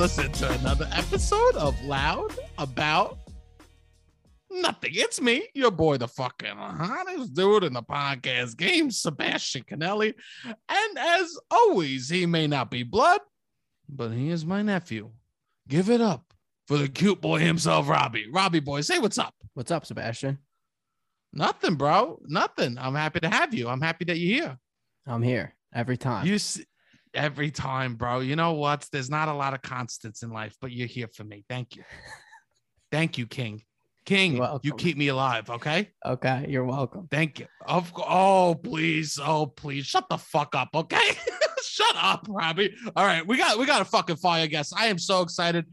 listen to another episode of Loud About Nothing. It's me, your boy, the fucking hottest dude in the podcast game, Sebastian Conelli. And as always, he may not be blood, but he is my nephew. Give it up for the cute boy himself, Robbie. Robbie boy, say what's up. What's up, Sebastian? Nothing, bro. Nothing. I'm happy to have you. I'm happy that you're here. I'm here every time. You see, every time, bro. You know what? There's not a lot of constants in life, but you're here for me. Thank you. Thank you, King. King, you keep me alive, okay? okay, you're welcome. Thank you. Of oh, please, oh, please, shut the fuck up, okay? shut up, Robbie. All right, we got we got a fucking fire guest. I am so excited.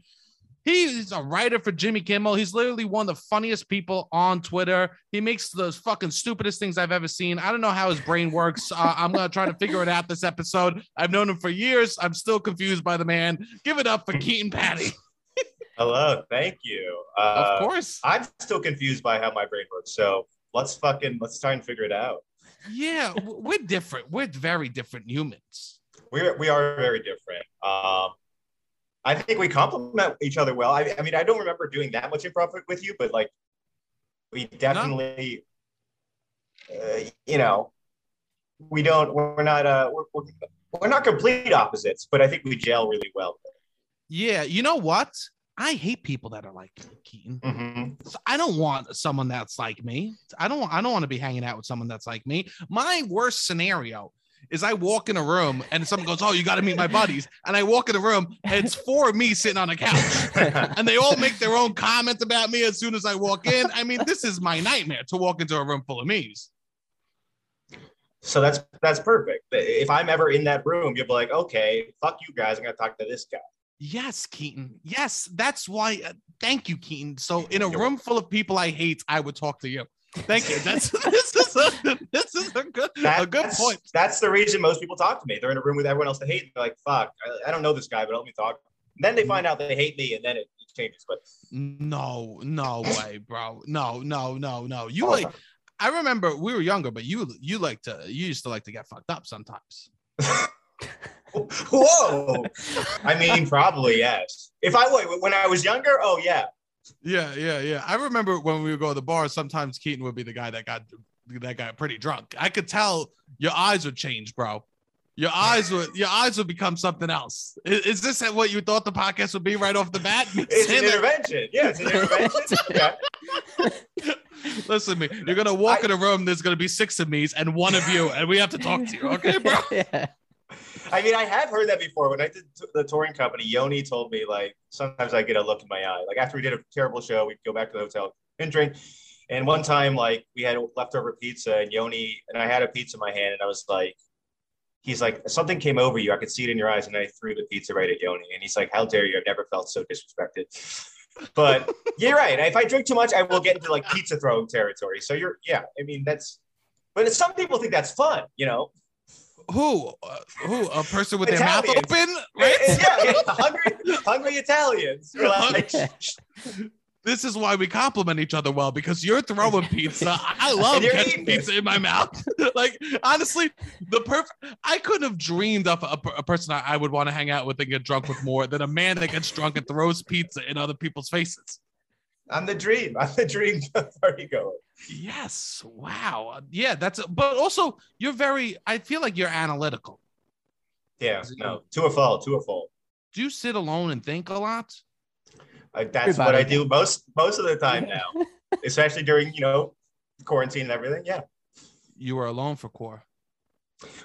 He's a writer for Jimmy Kimmel. He's literally one of the funniest people on Twitter. He makes the fucking stupidest things I've ever seen. I don't know how his brain works. Uh, I'm gonna try to figure it out this episode. I've known him for years. I'm still confused by the man. Give it up for Keaton Patti. Hello, thank you. Uh, of course. I'm still confused by how my brain works. So let's fucking let's try and figure it out. Yeah, we're different. We're very different humans. We're we are very different. Um, I think we complement each other well. I, I mean, I don't remember doing that much improv with you, but like, we definitely, uh, you know, we don't. We're not. Uh, we're, we're we're not complete opposites, but I think we gel really well. Yeah, you know what? I hate people that are like Keaton. Mhm. So I don't want someone that's like me. I don't. I don't want to be hanging out with someone that's like me. My worst scenario is I walk in a room and someone goes, "Oh, you got to meet my buddies," and I walk in a room and it's four of me sitting on a couch, and they all make their own comments about me as soon as I walk in. I mean, this is my nightmare to walk into a room full of me's. So that's that's perfect. If I'm ever in that room, you'll be like, okay, fuck you guys. I'm gonna talk to this guy. Yes, Keaton. Yes, that's why. Uh, thank you, Keaton. So, in a room full of people I hate, I would talk to you. Thank you. That's this is a this is a good a good That's- point. That's the reason most people talk to me. They're in a room with everyone else they hate. And they're like, fuck, I, I don't know this guy, but let me talk. And then they find out they hate me, and then it, it changes. But No, no way, bro. No, no, no, no. You Oh, like. I remember we were younger, but you you like to you used to like to get fucked up sometimes. whoa. I mean, probably yes. If I when I was younger, oh yeah. Yeah, yeah, yeah. I remember when we would go to the bar. Sometimes Keaton would be the guy that got that got pretty drunk. I could tell your eyes would change, bro. Your eyes would your eyes would become something else. Is, is this what you thought the podcast would be right off the bat? It's saying an that- intervention. Yeah, it's an intervention. Yeah. Listen to me. You're gonna walk in a room. There's gonna be six of me's and one of you, and we have to talk to you. Okay, bro? yeah. I mean, I have heard that before. When I did the touring company, Yoni told me like sometimes I get a look in my eye. Like after we did a terrible show, we'd go back to the hotel and drink. And one time, like we had leftover pizza, and Yoni and I had a pizza in my hand, and I was like, he's like, something came over you. I could see it in your eyes, and I threw the pizza right at Yoni. And he's like, how dare you? I've never felt so disrespected. But you're right. If I drink too much, I will get into like pizza throwing territory. So you're, yeah. I mean, that's. But some people think that's fun, you know. Who? Uh, who? A person with their mouth open? Right? yeah, yeah, hungry, hungry Italians. Like, This is why we compliment each other well because you're throwing pizza. I love catching pizza in my mouth. like honestly, the perfect. I couldn't have dreamed of a, a person I, I would want to hang out with and get drunk with more than a man that gets drunk and throws pizza in other people's faces. I'm the dream. I'm the dream party goer. Yes. Wow. Yeah. That's. But also, you're very. I feel like you're analytical. Yeah, no, to a fault, to a fault. Do you sit alone and think a lot? Uh, that's what I do most most of the time now, especially during you know quarantine and everything. Yeah. You were alone for core.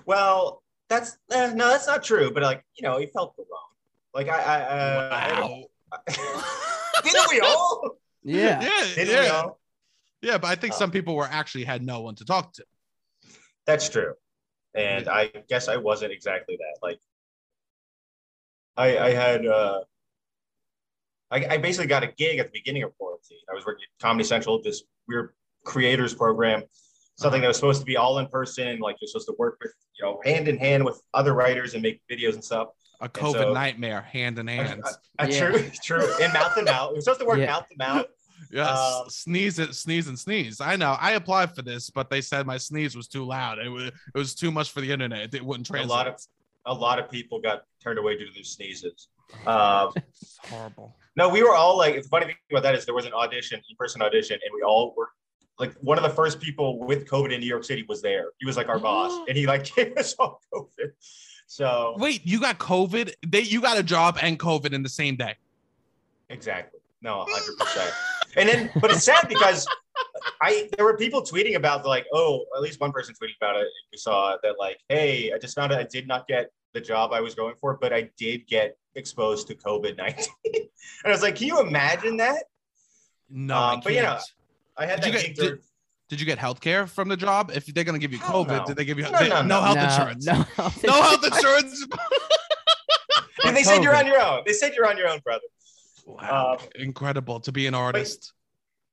Well, that's eh, no, that's not true. But like you know, he felt alone. Like I, I uh, wow. didn't we all? Yeah. Yeah. Didn't Yeah. Yeah. But I think Oh. some people were actually had no one to talk to. That's true. And I guess I wasn't exactly that. Like I I had uh I, I basically got a gig at the beginning of quarantine. I was working at Comedy Central, this weird creators program, something that was supposed to be all in person and like you're supposed to work with, you know, hand in hand with other writers and make videos and stuff. A COVID so- nightmare, hand in hand. Yeah. True, true. And mouth to mouth. It was supposed to work Yeah. mouth to mouth. Yes, Uh, sneeze it, sneeze and sneeze. I know. I applied for this, but they said my sneeze was too loud. It was it was too much for the internet. It wouldn't translate. A lot of a lot of people got turned away due to their sneezes. Um, It's horrible. no, we were all like, the funny thing about that is there was an audition, in-person audition, and we all were like one of the first people with COVID in New York City was there. He was like our boss, and he like gave us all COVID. So Wait, you got COVID? They you got a job and COVID in the same day. exactly, no, hundred percent. And then, but it's sad because I there were people tweeting about like, oh, at least one person tweeting about it. We saw that like, hey, I just found out I did not get the job I was going for, but I did get exposed to COVID nineteen. and I was like, can you imagine that? No, Um, but, you know. I had Did you that get- gig did- through- Did you get health care from the job? If they're gonna give you Hell COVID, no. did they give you No, they- no, no. health No, insurance? No, health No health insurance. And they said you're on your own. They said you're on your own, brother. wow, Um, incredible to be an artist.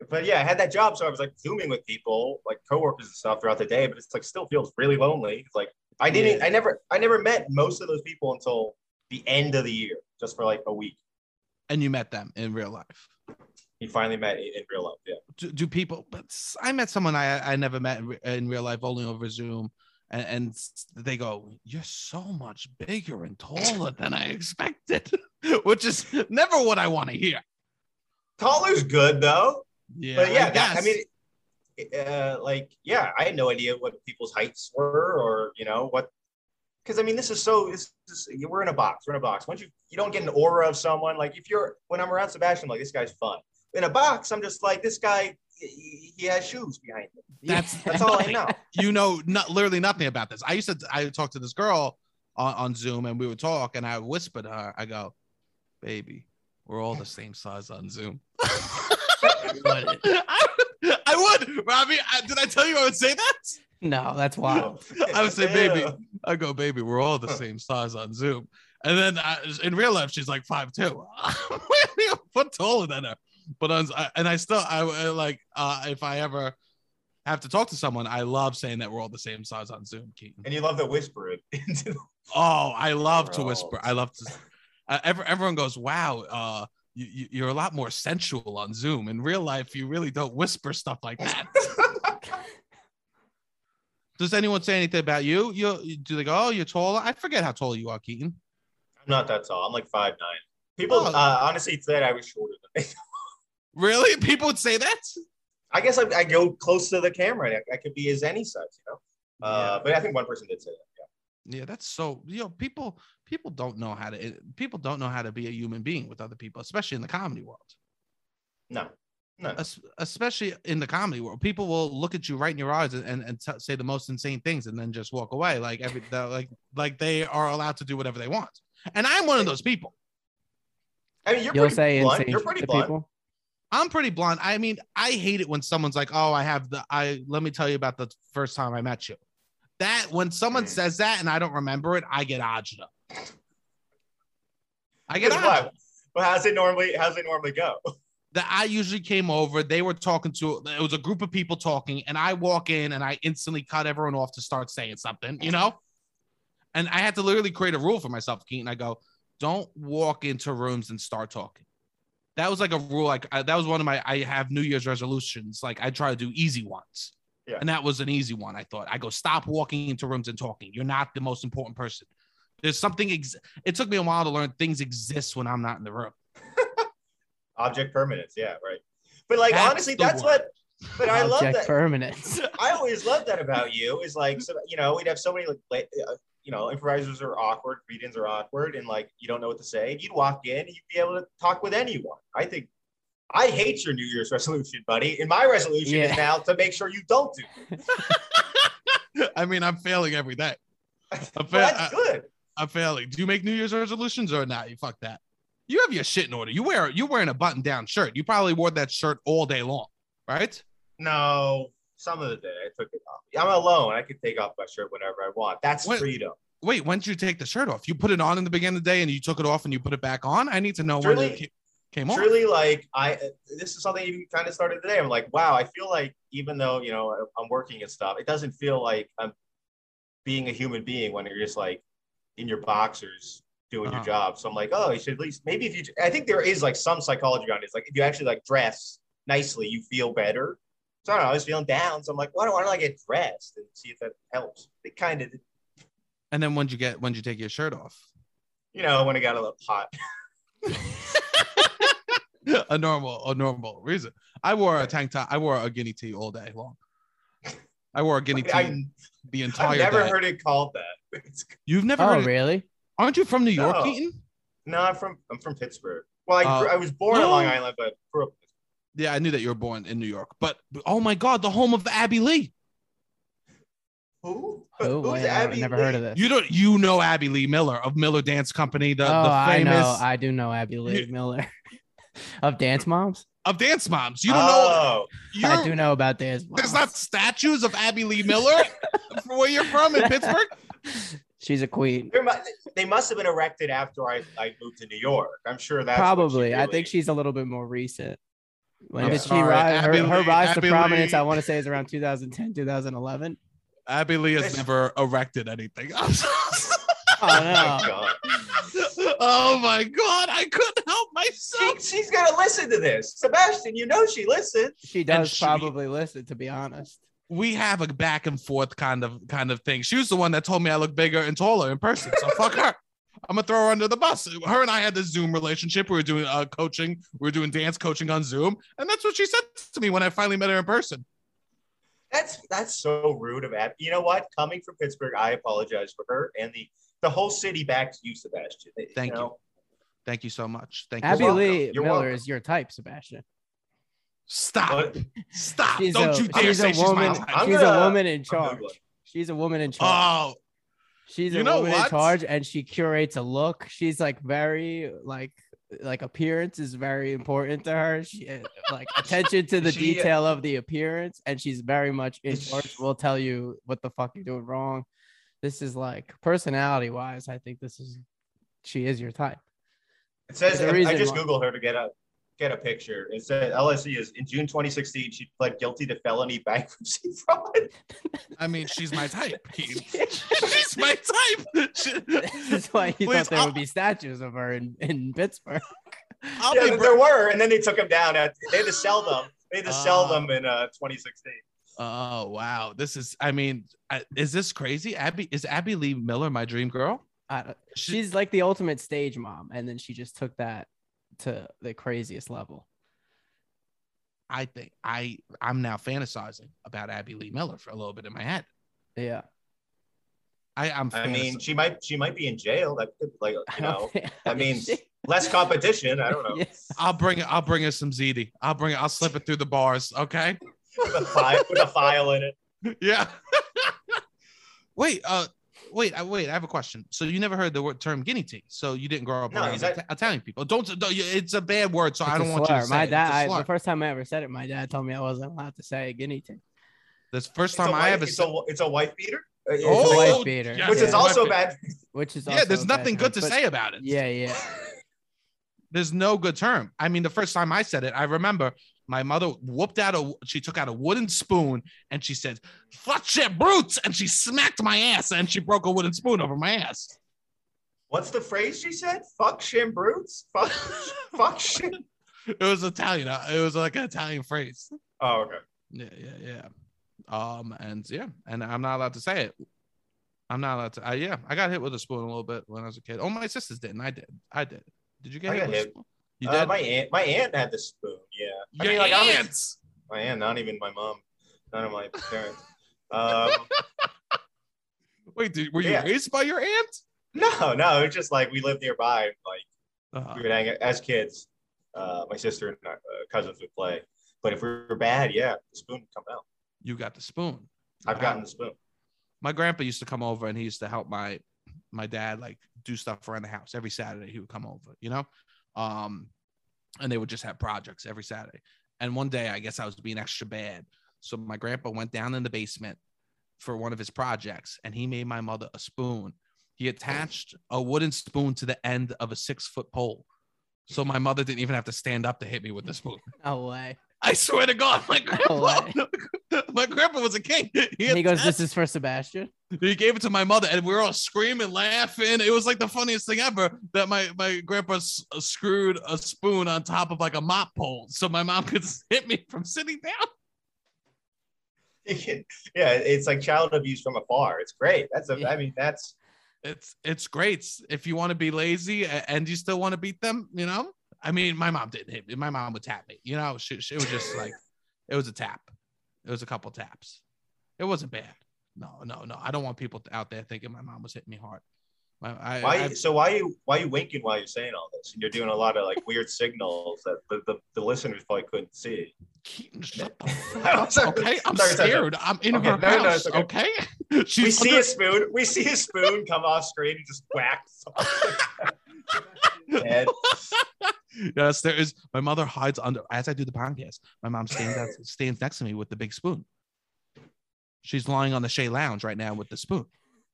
But yeah, I had that job, so I was like zooming with people, like coworkers and stuff throughout the day. But it's like still feels really lonely. It's like I didn't, Yeah. I never, I never met most of those people until the end of the year, just for like a week. And you met them in real life. He finally met in real life. Yeah. do, do people but i met someone i i never met in, in real life only over zoom and, and they go you're so much bigger and taller than i expected which is never what i want to hear Taller's good though. yeah but yeah, I, that, I mean, uh, like, yeah, I had no idea what people's heights were, or you know what, because I mean, this is so. This is, we're in a box. We're in a box. Once you you don't get an aura of someone, like if you're when I'm around Sebastian, I'm like this guy's fun. In a box, I'm just like this guy. He, he has shoes behind him. That's- That's all I know. you know not literally nothing about this i used to i talked to this girl on, on zoom and we would talk and i whispered to her i go baby we're all the same size on zoom I, I would robbie I, did i tell you i would say that No, that's wild. I would say, baby. I go, baby, we're all the same size on Zoom. And then I, in real life, she's like five two, a foot taller than her. But on, and I still, I, I like, uh, if I ever have to talk to someone, I love saying that we're all the same size on Zoom. Keaton. And you love to whisper it into. Oh, I love to whisper. I love to. Uh, every, everyone goes, wow. Uh, you, you- you're a lot more sensual on Zoom. In real life, you really don't whisper stuff like that. Does anyone say anything about you? You do they go, oh, you're taller? I forget how tall you are, Keaton. I'm not that tall. I'm like five nine. People Oh. uh, honestly said I was shorter than me. Really? People would say that? I guess I, I go close to the camera. I, I could be as any size, you know. Uh, But I think one person did say that. Yeah, that's so you know, people people don't know how to people don't know how to be a human being with other people, especially in the comedy world. No, no. Es- especially in the comedy world. People will look at you right in your eyes and, and, and t- say the most insane things and then just walk away like every the- like like they are allowed to do whatever they want. And I'm one of those people. I mean, you're You'll pretty say blunt. You're pretty blunt. people. I'm pretty blunt. I mean, I hate it when someone's like, "Oh, I have the I let me tell you about the first time I met you." That when someone Mm. says that and I don't remember it, I get agita. I get agita. what? Well, how's it normally? How's it normally go? That I usually came over, they were talking to it was a group of people talking, and I walk in and I instantly cut everyone off to start saying something, you know? And I had to literally create a rule for myself, Keaton. I go, don't walk into rooms and start talking. That was like a rule. Like I, that was one of my. I have New Year's resolutions. Like I try to do easy ones, Yeah. and that was an easy one. I thought I go stop walking into rooms and talking. You're not the most important person. There's something. Ex- it took me a while to learn things exist when I'm not in the room. Object permanence. Yeah, right. But like That's honestly, that's word. what. But I love Object that. permanence. I always love that about you. Is like, so, you know, we'd have so many like, like, uh, you know, improvisers are awkward, read-ins are awkward, and like you don't know what to say. You'd walk in, you'd be able to talk with anyone. I think. I hate your New Year's resolution, buddy. And my resolution Yeah. is now to make sure you don't do. I mean, I'm failing every day. I'm, Well, that's good. I'm failing. Do you make New Year's resolutions or not? You fuck that. You have your shit in order. You wear you're wearing a button down shirt. You probably wore that shirt all day long, right? No, some of the day I took it off. I'm alone. I can take off my shirt whenever I want. That's What- freedom. Wait, when did you take the shirt off? You put it on in the beginning of the day and you took it off and you put it back on. I need to know when it ca- came off. Truly, like I, this is something you kind of started today. I'm like, wow. I feel like even though you know I'm working and stuff, it doesn't feel like I'm being a human being when you're just like in your boxers doing Uh-huh. your job. So I'm like, oh, you should at least maybe if you. I think there is like some psychology on it. It's like if you actually like dress nicely, you feel better. So I don't know. I was feeling down, so I'm like, why don't, why don't I get dressed and see if that helps? It kind of. And then when'd you get when'd you take your shirt off? You know, when it got a little hot. a normal, a normal reason. I wore a tank top. I wore a guinea tee all day long. I wore a guinea tee I, the entire. Day. I've never day. heard it called that. It's- You've never Oh, heard it? really? Aren't you from New York, No. Keaton? no, I'm from I'm from Pittsburgh. Well, I, uh, grew- I was born on Long Island, but grew up. Yeah, I knew that you were born in New York. But oh my god, the home of Abby Lee. Who? Oh, Who's wait, I've Abby never Lee? heard of this. You don't you know Abby Lee Miller of Miller Dance Company, the, oh, the I famous know. I do know Abby Lee Miller of Dance Moms. of Dance Moms. You don't know Oh, you're, I do know about Dance Moms. there's not statues of Abby Lee Miller from where you're from in Pittsburgh. She's a queen. they must have been erected after I, I moved to New York. I'm sure that's what she Probably. I think she's a little bit more recent. When I'm did she rise? Her, her rise Abby to prominence, Lee. I want to say, is around 2010, 2011. Abby Lee has never erected anything. I'm so Oh, Oh, no. God. oh my god, I couldn't help She, myself. she's gonna listen to this, Sebastian. You know she listens. She does she- probably listen, to be honest. We have a back and forth kind of kind of thing. She was the one that told me I look bigger and taller in person. So fuck her. I'm gonna throw her under the bus. Her and I had this Zoom relationship. We were doing uh, coaching. We were doing dance coaching on Zoom, and that's what she said to me when I finally met her in person. That's that's so rude of Abby. You know what? Coming from Pittsburgh, I apologize for her and the the whole city backs you, Sebastian. Thank you. know? Thank you so much. Thank Abby you. welcome. Lee You're Miller welcome. is your type, Sebastian. Stop. What? Stop. She's Don't a, you dare she's say a she's my woman. type. She's gonna- a woman in charge. She's a woman in charge. Oh, She's you a woman in charge, and she curates a look. She's like very like like appearance is very important to her. She uh, like attention to the She- detail of the appearance, and she's very much in charge. Will tell you what the fuck you're doing wrong. This is like personality wise. I think this is she is your type. It says I just why. googled her to get a get a picture. It said LSE is in June 2016. She pled guilty to felony bankruptcy fraud. I mean, she's my type. she's my type. She- this is why you Please, thought there I'll- would be statues of her in, in Pittsburgh. I'll yeah, be there were, and then they took them down. At, they had to sell them. They had to sell Ah. them in uh, 2016. Oh wow, this is. I mean, is this crazy? Abby is Abby Lee Miller my dream girl? I She- she's like the ultimate stage mom, and then she just took that to the craziest level. I think I I'm now fantasizing about Abby Lee Miller for a little bit in my head. Yeah. I I'm. I mean, she might she might be in jail. That could like you know don't think- that means less competition. I don't know. Yes. I'll bring it. I'll bring her some ziti. I'll bring it. I'll slip it through the bars. Okay. With a file, with a file in it. Yeah. wait. Uh. Wait. I wait. I have a question. So you never heard the word term guinea pig. So you didn't grow up No, around is that- Italian people? Don't, don't. It's a bad word. So I It's a don't want you to say My it. dad, It's a I, the first time I ever said it, my dad told me I wasn't allowed to say guinea pig, This first time I wife, ever it's, said. a, it's a wife beater. Uh, it's a Oh, wife- wife beater. yes, which yeah. is also wife bad. which is Yeah. also There's a bad nothing good to term, but- say about it. Yeah, yeah. There's no good term. I mean, the first time I said it, I remember my mother whooped out a. She took out a wooden spoon and she said, "Fuck shit, brutes!" and she smacked my ass and she broke a wooden spoon over my ass. What's the phrase she said? Fuck shim brutes. Fuck fuck shit. It was Italian. uh, It was like an Italian phrase. Oh okay. Yeah, yeah, yeah. Um, and yeah, and I'm not allowed to say it. I'm not allowed to. Uh, yeah, I got hit with a spoon a little bit when I was a kid. Oh, my sisters didn't. I did. I did. Did you get I hit got with a spoon? You Uh, did. my aunt, my aunt had the spoon. Yeah. I Your mean, like, I'm a- aunts. my aunt, not even my mom, none of my parents. Um, Wait, did, were you Yeah. raised by your aunt? no, no, it's just like we lived nearby. Like Uh, we would hang as kids. Uh, my sister and uh, cousins would play. But if we were bad, yeah, the spoon would come out. you got the spoon. I've Wow. gotten the spoon. my grandpa used to come over and he used to help my my dad like do stuff around the house every Saturday. He would come over, you know, um, and they would just have projects every Saturday. And one day, I guess I was being extra bad, so my grandpa went down in the basement for one of his projects, and he made my mother a spoon. He attached a wooden spoon to the end of a six foot pole, so my mother didn't even have to stand up to hit me with the spoon. No way. I swear to God, my grandpa, way. my grandpa was a king. He, he goes, attached- "This is for Sebastian." he gave it to my mother, and we were all screaming, laughing. It was like the funniest thing ever that my my grandpa s- uh, screwed a spoon on top of like a mop pole, so my mom could hit me from sitting down. yeah, it's like child abuse from afar. It's great. That's a. I mean, that's it's it's great if you want to be lazy and you still want to beat them. You know, I mean, my mom didn't hit me. My mom would tap me. You know, she, she it was just like it was a tap. It was a couple taps. It wasn't bad. No, no, no. I don't want people out there thinking my mom was hitting me hard. I, Why? I- so why you why you winking while you're saying all this? And you're doing a lot of like weird signals that the, the, the listeners probably couldn't see. Keaton, shut up, okay? I'm Sorry, sorry, sorry. scared. I'm in Okay, her no, no, house, it's okay? okay. We see under- a spoon. We see a spoon come off screen and just whack. yes, there is. My mother hides under as I do the podcast. My mom stands out, stands next to me with the big spoon. She's lying on the chaise lounge right now with the spoon,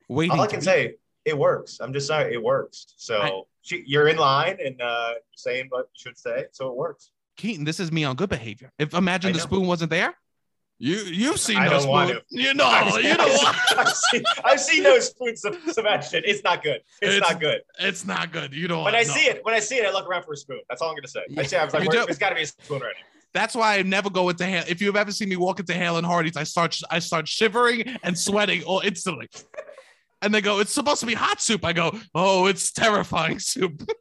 waiting. All I can say, it works. I'm just sorry, it works. So I- she, you're in line and uh, saying what you should say, so it works. Keaton, this is me on good behavior. If imagine I the know. spoon wasn't there, you you've seen I no don't spoon. want to. You know, I've, you know what? I've seen, I've seen those spoons, Sebastian. It's not good. It's, It's- not good. It's not good. You don't. When I no. see it, when I see it, I look around for a spoon. That's all I'm gonna say. I see. I was like, You "Where- do. there's got to be a spoon right. That's why I never go into Hale. If you've ever seen me walk into Hale and Hearty's, I start I start shivering and sweating all instantly. And they go, it's supposed to be hot soup. I go, oh, it's terrifying soup.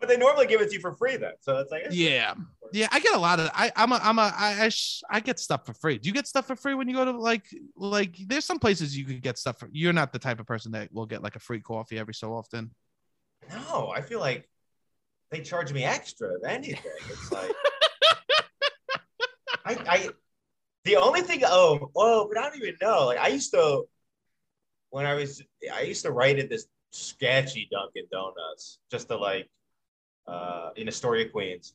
But they normally give it to you for free, then. So it's like. Yeah, yeah. I get a lot of. I I'm a I'm a I I, sh- I get stuff for free. Do you get stuff for free when you go to like like? There's some places you could get stuff for. You're not the type of person that will get like a free coffee every so often. No, I feel like they charge me extra of anything. It's like I, I the only thing oh oh but I don't even know. Like I used to when I was I used to write at this sketchy Dunkin' Donuts just to like uh in Astoria, Queens.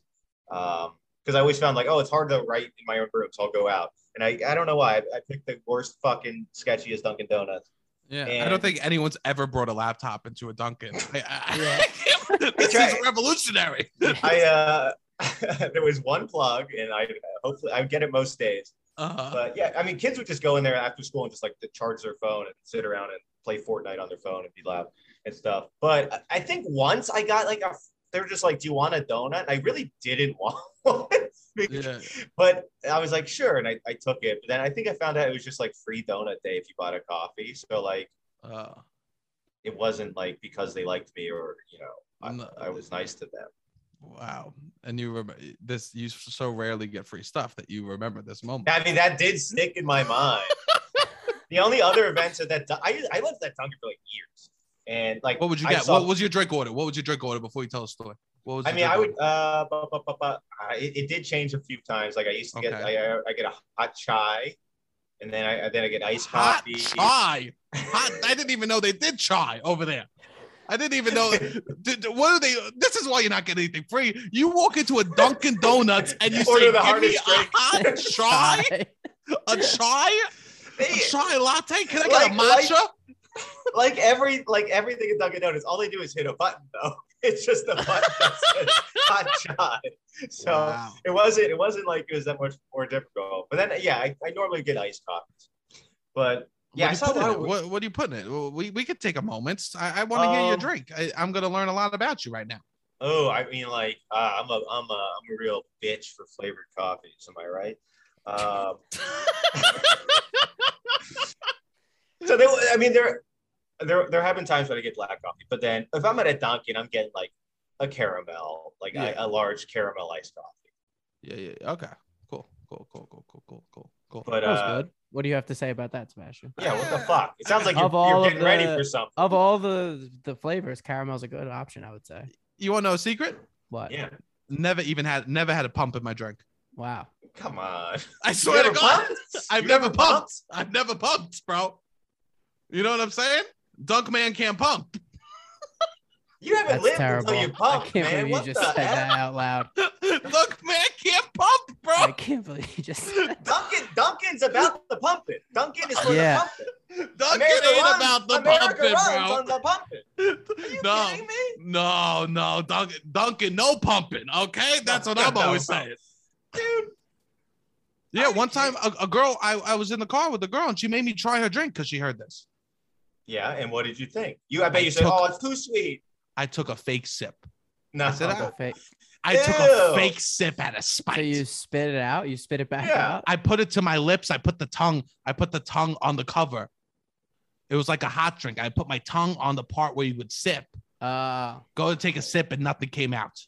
Um because I always found like, oh, it's hard to write in my own room, so I'll go out. And I, I don't know why. I, I picked the worst fucking sketchiest Dunkin' Donuts. Yeah, I don't think anyone's ever brought a laptop into a Dunkin'. I, I, Yeah. this right. is revolutionary. I uh there was one plug and I hopefully I get it most days. Uh-huh. But yeah, I mean kids would just go in there after school and just like charge their phone and sit around and play Fortnite on their phone and be loud and stuff. But I- I think once I got like a they were just like, Do you want a donut? And I really didn't want one. Yeah. But I was like, sure, and I, I took it. But then I think I found out it was just like free donut day if you bought a coffee. So like Uh, it wasn't like because they liked me or you know No. I, I was nice to them. wow. And you remember this, you so rarely get free stuff that you remember this moment. I mean, that did stick in my mind. the only other events at that I I lived at Dunkin' for like years, and like What would you I get? saw- what was your drink order? What would your drink order before you tell the story? What was I mean, I would. order? Uh, bu- bu- bu- bu- it, it did change a few times. Like I used to get, I, I get a hot chai, and then I then I get iced hot coffee. chai. Hot. I didn't even know they did chai over there. I didn't even know. What are they? This is why you're not getting anything free. You walk into a Dunkin' Donuts and you Order say, "Give me drink." a hot chai, a chai, a chai latte. Can I Like- get a matcha?" like every like everything at Dunkin' Donuts, all they do is hit a button though. It's just a button that says hot chai. So Wow. it wasn't it wasn't like it was that much more difficult. But then yeah, I, I normally get iced coffees. But yeah, I what, saw do you put in that. it? What, what are you putting it? Well, We, we could take a moment. I, I want to hear your Um, drink. I, I'm going to learn a lot about you right now. Oh, I mean, like uh, I'm a I'm a I'm a real bitch for flavored coffees. Am I right? Um, so they, I mean, there there there have been times when I get black coffee, but then if I'm at a Dunkin', I'm getting like a caramel, like Yeah. a, a large caramel iced coffee. Yeah, yeah. yeah. Okay. Cool. Cool. Cool. Cool. Cool. Cool. Cool. Cool. But That was uh, good. What do you have to say about that, Sebastian? yeah, what the fuck? It sounds like you're, Of all you're of getting ready for something. Of all the the flavors, caramel's a good option, I would say. You want to know a secret? What? Yeah, Never even had never had a pump in my drink. Wow. come on. I swear to God, pumped? I've You never never pumped. I've never pumped, bro. You know what I'm saying? Dunk man can't pump. You haven't That's lived terrible. until you I can't man. believe you What just said heck? that out loud. Dunk man can't pump, bro. I can't believe you just said that. Dunkin', Dunkin's about the pumping. Dunkin' is for Yeah. the pumping. Dunkin' America ain't runs- about the America pumping, runs bro. on the pumping. Are you no, kidding me? no, no, Dunkin', Dunkin', no pumping. Okay, that's what No, I'm no, always no. saying. Dude, Yeah, one time a, a girl, I, I was in the car with a girl and she made me try her drink because she heard this. Yeah, and what did you think? You, I bet I you said, took- "Oh, it's too sweet." I took a fake sip. No, I said, The "Ah." fake- I took a fake sip out of So you spit it out, you spit it back Yeah. out. I put it to my lips. I put the tongue. I put the tongue on the cover. It was like a hot drink. I put my tongue on the part where you would sip, Uh, go to take a sip, and nothing came out.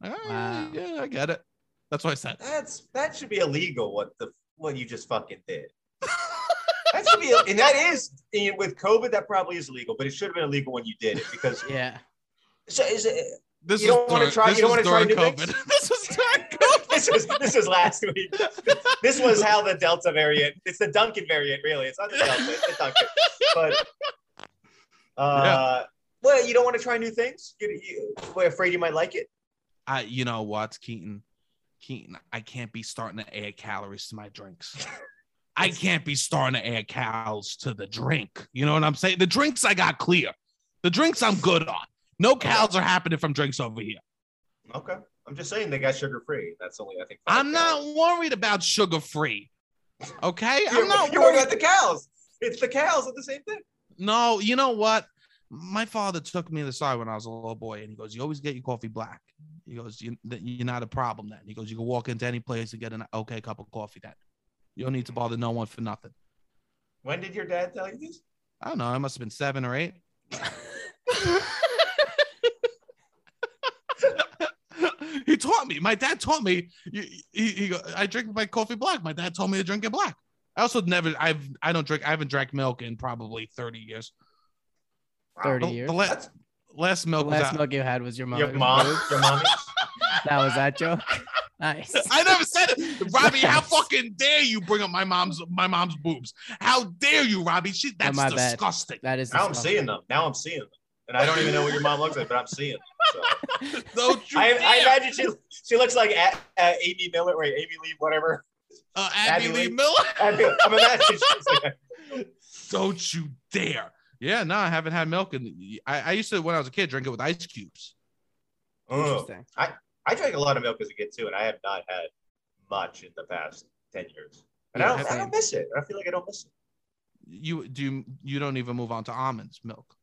Like, "Oh, Wow. Yeah, I get it. That's what I said. That's that should be illegal. What the what you just fucking did. That should be, and that is and with COVID. That probably is illegal, but it should have been illegal when you did it because. yeah. So is it? This You don't wanna try- you don't wanna try during new things? COVID. this was during COVID. This was this was last week. This was how the Delta variant. It's the Dunkin' variant, really. It's not the Delta. It's the Dunkin'. But uh, well, you don't want to try new things. You, you, we're afraid you might like it. I, you know what, Keaton? Keaton, I can't be starting to add calories to my drinks. I can't be starting to add cows to the drink. You know what I'm saying? The drinks I got clear. The drinks I'm good on. No cows are happening from drinks over here. Okay, I'm just saying they got sugar free. That's only I think. five I'm not worried about sugar free. Okay, I'm not you're worried about the cows. It's the cows are the same thing. No, you know what? My father took me to the side when I was a little boy, and he goes, "You always get your coffee black." He goes, you, You're not a problem then." He goes, "You can walk into any place and get an okay cup of coffee then. You don't need to bother no one for nothing." When did your dad tell you this? I don't know. I must have been seven or eight. he taught me. My dad taught me. He, he, he go, I drink my coffee black. My dad told me to drink it black. I also never. I've. I don't drink. I haven't drank milk in probably thirty years. 30 The- years. The, la- That's last The milk was last out. milk you had was your your mom. Your mommy. That was that joke. Nice. I never said it, Robbie. How fucking dare you bring up my mom's my mom's boobs? How dare you, Robbie? She that's my bad. disgusting. That is. Now I'm seeing them. Now I'm seeing them, And I don't even know what your mom looks like, but I'm seeing them. So. Don't you I. I imagine she she looks like a, uh, Amy Miller, wait, Amy Lee, whatever. uh, Abby Abby Lee Lee. Miller. I feel, I'm imagining she's like, Don't you dare. Yeah, no, I haven't had milk, and I, I used to when I was a kid drink it with ice cubes. oh. Interesting. I drank a lot of milk as a kid too, and I have not had much in the past ten years. And Yeah, I don't, I same. don't miss it. I feel like I don't miss it. You do you, you don't even move on to almonds milk.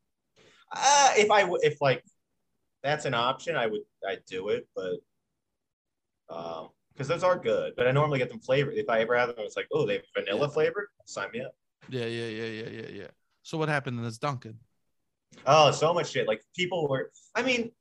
Uh, if I if like that's an option, I would I do it, but um, because those are good. But I normally get them flavored. If I ever have them, it's like, oh, they have vanilla flavored. Sign me up. Yeah, yeah, yeah, yeah, yeah, yeah. So what happened in this Dunkin'? Oh, so much shit. Like people were. I mean,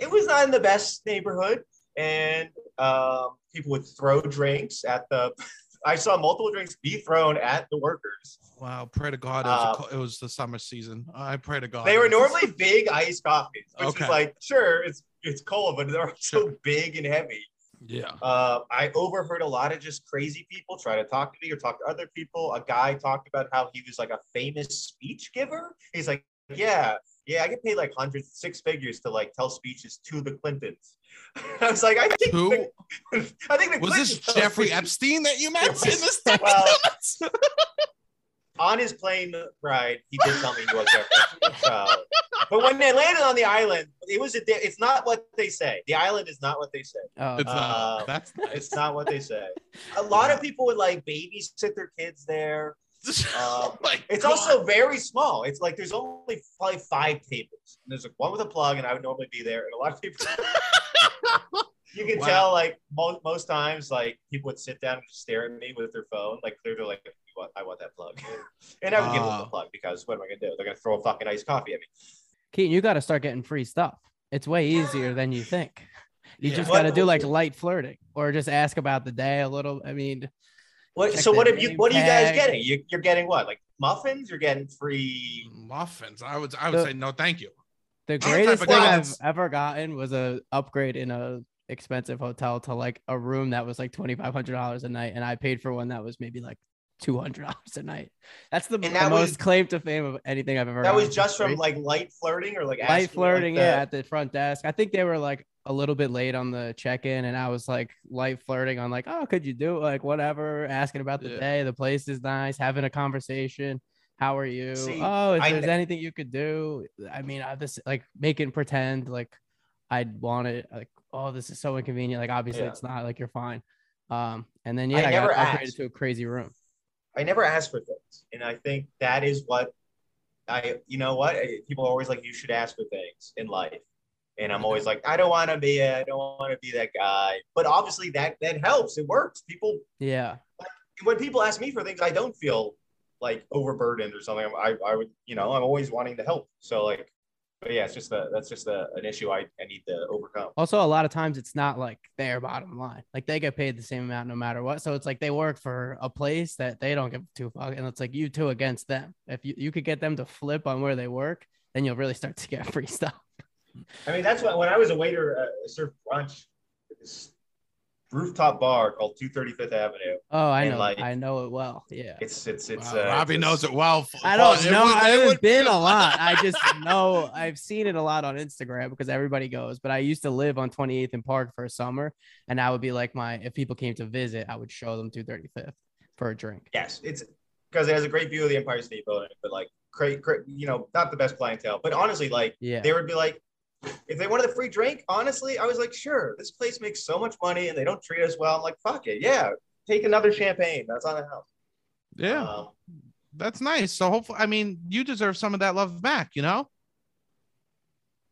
it was not in the best neighborhood, and um, people would throw drinks at the. I saw multiple drinks be thrown at the workers. Wow, pray to God it was, Uh, a, it was the summer season. I pray to God. They were normally big iced coffees, which Okay. is like, sure, it's it's cold, but they're so big and heavy. Yeah. Uh, I overheard a lot of just crazy people try to talk to me or talk to other people. A guy talked about how he was like a famous speech giver. He's like, yeah, yeah, I get paid like hundreds, six figures to like tell speeches to the Clintons. I was like, I think, Who the, I think the was this Clintons tell Jeffrey speeches. Epstein that you met in this well, on his plane ride, he did tell me he was Jeffrey. So, but when they landed on the island, it was a. di- It's not what they say. The island is not what they say. Oh, It's, uh, Uh, that's It's not what they say. A lot of people would like babysit their kids there. Uh, oh my It's God. also very small. It's like there's only probably five tables. And there's like one with a plug, and I would normally be there. And a lot of people, you can Wow. tell, like most most times, like people would sit down and just stare at me with their phone, like clearly, like "You want- I want that plug, and I would give them the plug because what am I gonna do? They're gonna throw a fucking iced coffee at me. Keaton, you got to start getting free stuff. It's way easier than you think. You Yeah. just got to do like light flirting or just ask about the day a little. I mean, What? So what have you? name What are you guys getting? You, you're getting what? Like muffins? You're getting free. muffins. I would I would The- say no, thank you. the type greatest thing guy I've ever gotten was a upgrade in a expensive hotel to like a room that was like twenty five hundred dollars a night, and I paid for one that was maybe like two hundred dollars a night. That's the, And the that was- most claim to fame of anything I've ever. That was gotten for just from like light flirting or like light flirting, the- yeah, at the front desk. I think they were like a little bit late on the check-in, and I was like light flirting on like, oh, could you do it? like whatever, asking about the Yeah. day, the place is nice, having a conversation. How are you? See, oh, if I there's ne- anything you could do, I mean, I this like making pretend like I'd want it, like, oh, this is so inconvenient. Like, obviously, Yeah. it's not like you're fine. Um, and then yeah, I, got never upgraded asked. to a crazy room. I never ask for things, and I think that is what I. You know what? People are always like, you should ask for things in life, and I'm always like, I don't want to be. I don't want to be that guy. But obviously, that that helps. It works. People Yeah, when people ask me for things, I don't feel like overburdened or something, I I would you know I'm always wanting to help. So like, but yeah, it's just a that's just an issue I I need to overcome. Also, a lot of times it's not like their bottom line. Like they get paid the same amount no matter what. So it's like they work for a place that they don't give two fuck, and it's like you two against them. If you, you could get them to flip on where they work, then you'll really start to get free stuff. I mean, that's what when I was a waiter, uh, I served brunch. at This rooftop bar called 230 Fifth Avenue. Oh, I And, know, like, I know it well. Yeah. It's it's it's. Wow, uh, Robbie it's- knows it well. I don't It know. would- I haven't would- been a lot. I just know I've seen it a lot on Instagram because everybody goes. But I used to live on 28th and Park for a summer, and I would be like my if people came to visit, I would show them 230 Fifth for a drink. Yes, it's because it has a great view of the Empire State Building, but like great, great, you know, not the best clientele. But honestly, like Yeah. they would be like, if they wanted a free drink, honestly, I was like, sure, this place makes so much money and they don't treat us well. I'm like, fuck it, yeah, take another champagne. That's on the house. Yeah, Um, that's nice. So hopefully, I mean, you deserve some of that love back. You know,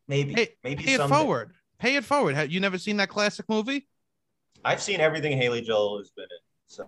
maybe, Hey, maybe pay it forward. Pay it forward. Have you never seen that classic movie? I've seen everything Haley Joel has been in. So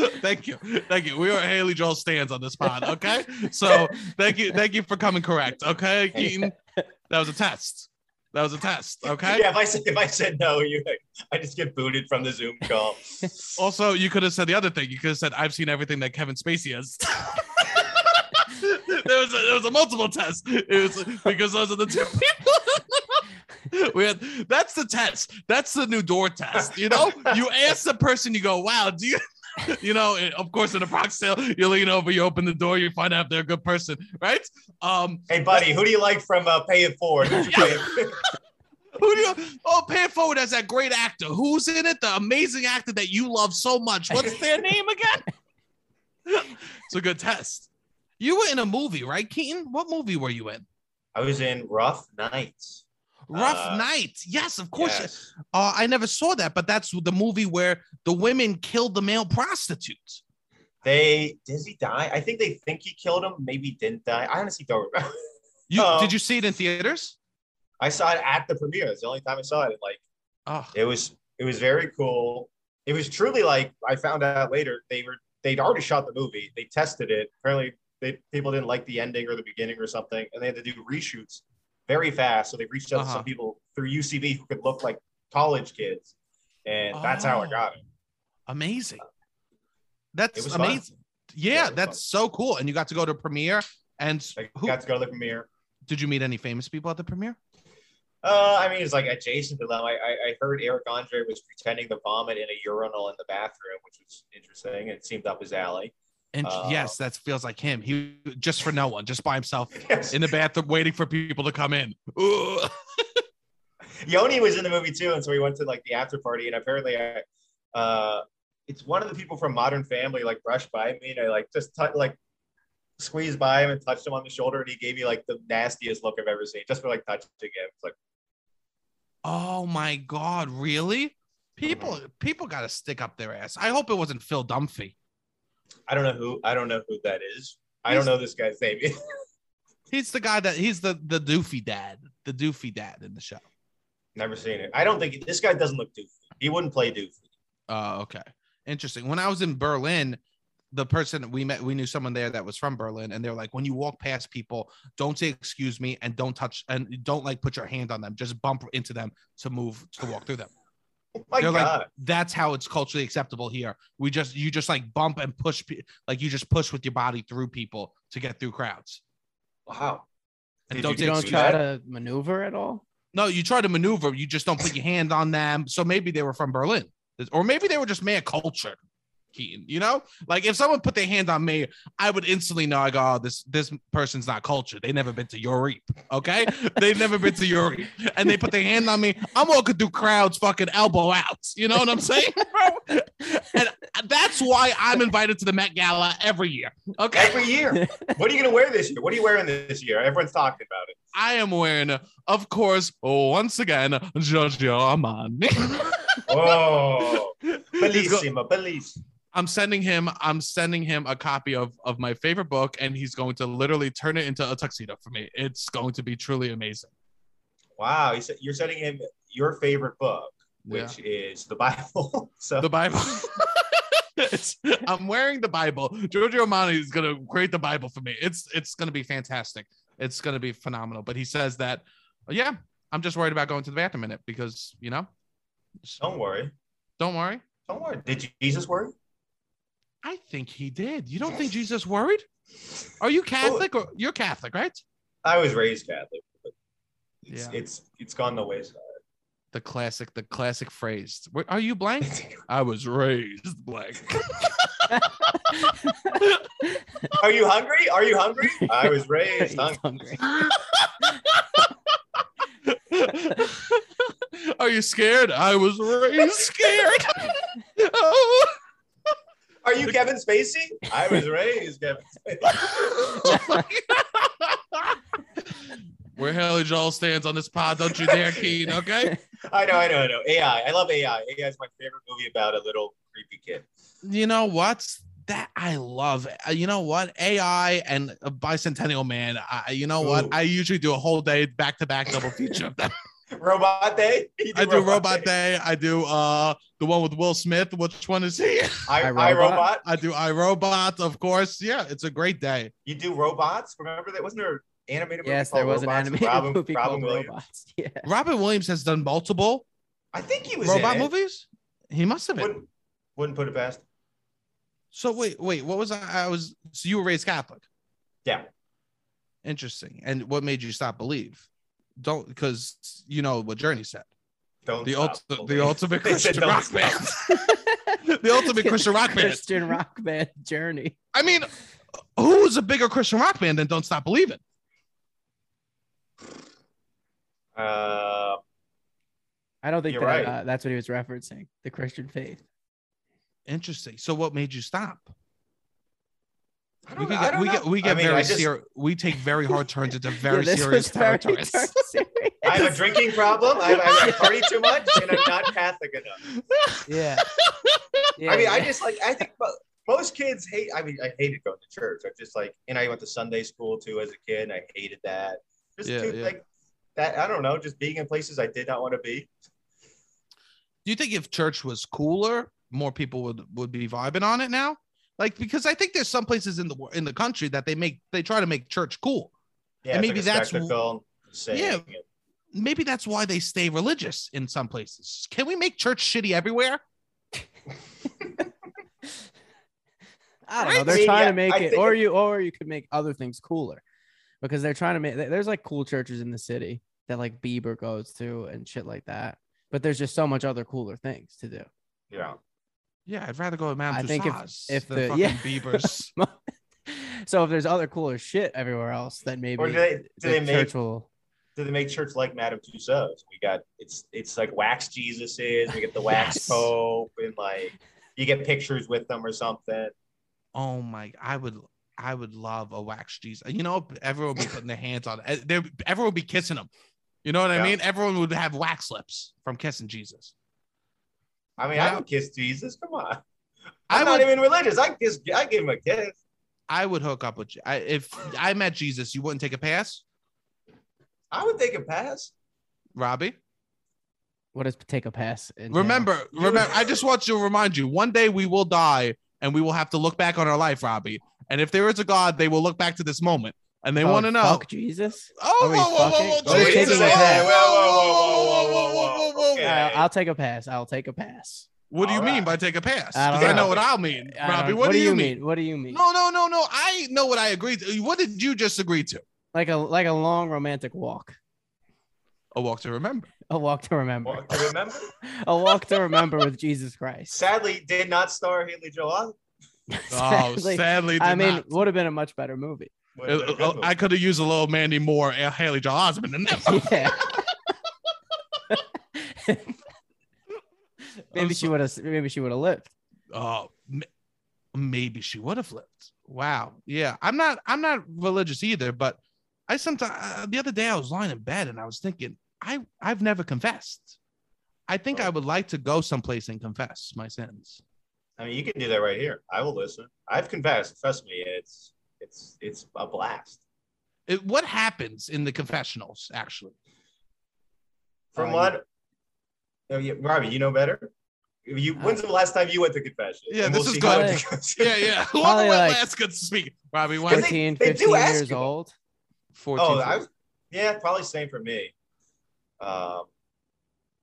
thank you, thank you. We are Haley Joel stans on this pod. Okay, so thank you, thank you for coming correct. Okay, Keaton, that was a test. That was a test. Okay. yeah, if I said if I said no, you, I just get booted from the Zoom call. Also, you could have said the other thing. You could have said, "I've seen everything that Kevin Spacey has." there was a, there was a multiple test. It was because those are the two people. we had that's the test. That's the new door test. You know, you ask the person, you go, "Wow, do you?" You know, of course, in a Bronx Tale, you lean over, you open the door, you find out they're a good person, right? Um, hey, buddy, who do you like from uh, Pay It Forward? Who'd you pay it- Who do you? Oh, pay it forward as that great actor. Who's in it? The amazing actor that you love so much. What's their name again? it's a good test. You were in a movie, right, Keaton? What movie were you in? I was in Rough Nights. Rough Uh, Night. Yes, of course. Yes. Uh, I never saw that, but that's the movie where the women killed the male prostitutes. They does he die? I think they think he killed him. Maybe didn't die. I honestly don't remember. You Oh. did you see it in theaters? I saw it at the premiere. It's the only time I saw it. Like Oh, it was it was very cool. It was truly like I found out later they were they'd already shot the movie. They tested it. Apparently they people didn't like the ending or the beginning or something, and they had to do reshoots very fast. So they reached out to Uh-huh. some people through UCB who could look like college kids. And that's how I Oh. got it. amazing. It That's fun. amazing. Yeah, Yeah, it that's so cool. And you got to go to premiere. And I who got to go to the premiere. did you meet any famous people at the premiere? Uh, I mean, it's like adjacent to them. I, I, I heard Eric Andre was pretending to vomit in a urinal in the bathroom, which was interesting. It seemed up his alley. And Uh, yes, that feels like him. He just for no one, just by himself Yes. in the bathroom, waiting for people to come in. Yoni was in the movie too, and so we went to like the after party, and apparently, I, uh, it's one of the people from Modern Family like brushed by me, and I like just t- like squeezed by him and touched him on the shoulder, and he gave me like the nastiest look I've ever seen, just for like touching him. It's like, Oh my god, really? People, people got to stick up their ass. I hope it wasn't Phil Dunphy. I don't know who, I don't know who that is. I don't know this guy's name. He's the guy that he's the the doofy dad, the doofy dad in the show. Never seen it. I don't think this guy doesn't look doofy. He wouldn't play doofy. Oh, okay. Interesting. When I was in Berlin, the person we met, we knew someone there that was from Berlin, and they're like, when you walk past people, don't say excuse me and don't touch and don't like put your hand on them. Just bump into them to move to walk through them. Oh my they're god. like, that's how it's culturally acceptable here. We just you just like bump and push, like you just push with your body through people to get through crowds. wow. And Did don't you You don't try that? to maneuver at all. No, you try to maneuver, you just don't put your hand on them. So maybe they were from Berlin, or maybe they were just man cultured. Keaton, you know, like if someone put their hand on me, I would instantly know. I go, oh, this this person's not cultured. They never been to Europe, okay? They've never been to Europe, and they put their hand on me. I'm walking through crowds, fucking elbow out. You know what I'm saying, bro? And that's why I'm invited to the Met Gala every year. Okay, Every year. what are you gonna wear this year? What are you wearing this year? Everyone's talking about it. I am wearing, of course, once again, Giorgio Armani. Oh, He's go- bellissima, bellissima. I'm sending him. I'm sending him a copy of of my favorite book, and he's going to literally turn it into a tuxedo for me. It's going to be truly amazing. Wow, you're sending him your favorite book, which is the Bible. so The Bible. I'm wearing the Bible. Giorgio Armani is gonna create the Bible for me. It's it's gonna be fantastic. It's gonna be phenomenal. But he says that, yeah, I'm just worried about going to the bathroom in it because you know. Don't worry. Don't worry. Don't worry. Did Jesus worry? I think he did. You don't think Jesus worried? Are you oh, Catholic or you're Catholic, right? I was raised Catholic, but it's Yeah. it's it's gone the wayside. The classic, the classic phrase. Are you blank? I was raised blank. Are you hungry? Are you hungry? I was raised hungry. Are you scared? I was raised scared. oh. Are you Kevin Spacey? I was raised Kevin Spacey. Where Haley Joel stans on this pod, don't you dare, Keen, okay? I know, I know, I know. AI. I love AI. AI is my favorite movie about a little creepy kid. You know what? That I love. Uh, You know what? AI and a bicentennial man. I, you know what? I usually do a whole day back to back double feature of them. Robot Day. You I do Robot Day. I do uh the one with Will Smith. Which one is he? I, I, I, Robot? Robot. I do iRobot, of course. Yeah, it's a great day. You do robots. Remember that? Wasn't there animated movie yes, there was an Robots with animated Robin, movie Robin called Williams? Robots. Yeah. Robin Williams has done multiple I think he was robot in it. movies. He must have been. Wouldn't, wouldn't put it past. So wait, wait, what was I? I was so you were raised Catholic. Yeah. Interesting. And what made you stop believe? Don't because you know what Journey said. Don't The stop ult- the ultimate Christian rock stop. band. the ultimate Christian rock band. Christian rock band journey. I mean, who's a bigger Christian rock band than Don't Stop Believing? Uh, I don't think You're that, right. uh, that's what he was referencing. The Christian faith. Interesting. So what made you stop? I We don't, get, I don't we know. get we I mean, very just- serious. We take very hard turns into very Yeah, serious was territories. I have a drinking problem. I, I, I party too much, and I'm not Catholic enough. Yeah. yeah I mean, I just like I think most kids hate. I mean, I hated going to church. I'm just like, and I went to Sunday school too as a kid, and I hated that. Just Yeah, too, yeah. like that. I don't know. Just being in places I did not want to be. Do you think if church was cooler, more people would would be vibing on it now? Like because I think there's some places in the wor- in the country that they make they try to make church cool. Yeah, And maybe like a that's- spectacle, saying Yeah. it. Maybe that's why they stay religious in some places. Can we make church shitty everywhere? I don't Right? know. They're I mean, trying yeah, to make I it, or you, or you could make other things cooler, because they're trying to make. There's like cool churches in the city that like Bieber goes to and shit like that. But there's just so much other cooler things to do. Yeah. Yeah, I'd rather go with Madame I think if- Tussauds if than the- fucking yeah. Bieber's. so if there's other cooler shit everywhere else, then maybe Or do they do the they make church will. do they make church like Madame Tussauds? We got it's it's like wax Jesuses. We get the wax Yes. Pope, and like you get pictures with them or something. oh my! I would I would love a wax Jesus. You know, everyone would be putting their hands on it. They- Everyone would be kissing him. You know what I mean? Everyone would have wax lips from kissing Jesus. I mean, I Yeah. can kiss Jesus. Come on. I I'm not even religious. I kiss. I give him a kiss. I would hook up with you. I, if I met Jesus, you wouldn't take a pass, I would take a pass. Robbie. What does take a pass? entail? Remember, remember. I just want to remind you: one day we will die, and we will have to look back on our life, Robbie. And if there is a God, they will look back to this moment, and they oh, want to know. Fuck Jesus. Oh, oh whoa, whoa, whoa, Whoa, whoa, whoa, whoa, whoa, I'll take a pass. I'll take a pass. What do you mean by take a pass? I, know. I know what I'll mean, Robbie. What, do, you mean? What do you mean? No, no, no, no. I know what I agreed to. What did you just agree to? Like a like a long romantic walk. A walk to remember. A walk to remember. Walk to remember. a walk to remember with Jesus Christ. Sadly, did not star Haley Joel. oh, sadly, I mean, would have been a much better movie. Would have been a good Uh. I could have used a little Mandy Moore, and Haley Joel Osment in that. movie. Yeah. maybe I'm she would have. Maybe she would have lived. Oh, m- maybe she would have lived. Wow. Yeah, I'm not. I'm not religious either, but I sometimes uh, the other day I was lying in bed and I was thinking, I I've never confessed. I think I would like to go someplace and confess my sins. I mean, you can do that right here. I will listen. I've confessed. Trust me, it's it's it's a blast. It, what happens in the confessionals actually? From Uh, what? Oh, yeah, Robbie, you know better. You, when's the last time you went to confession? Yeah, And this is see good. how. Yeah, yeah. Whoever Probably went like- last could speak. Robbie, they- when? 14, they do 15 ask years you. old. 14. Oh, I, yeah, probably same for me. Um,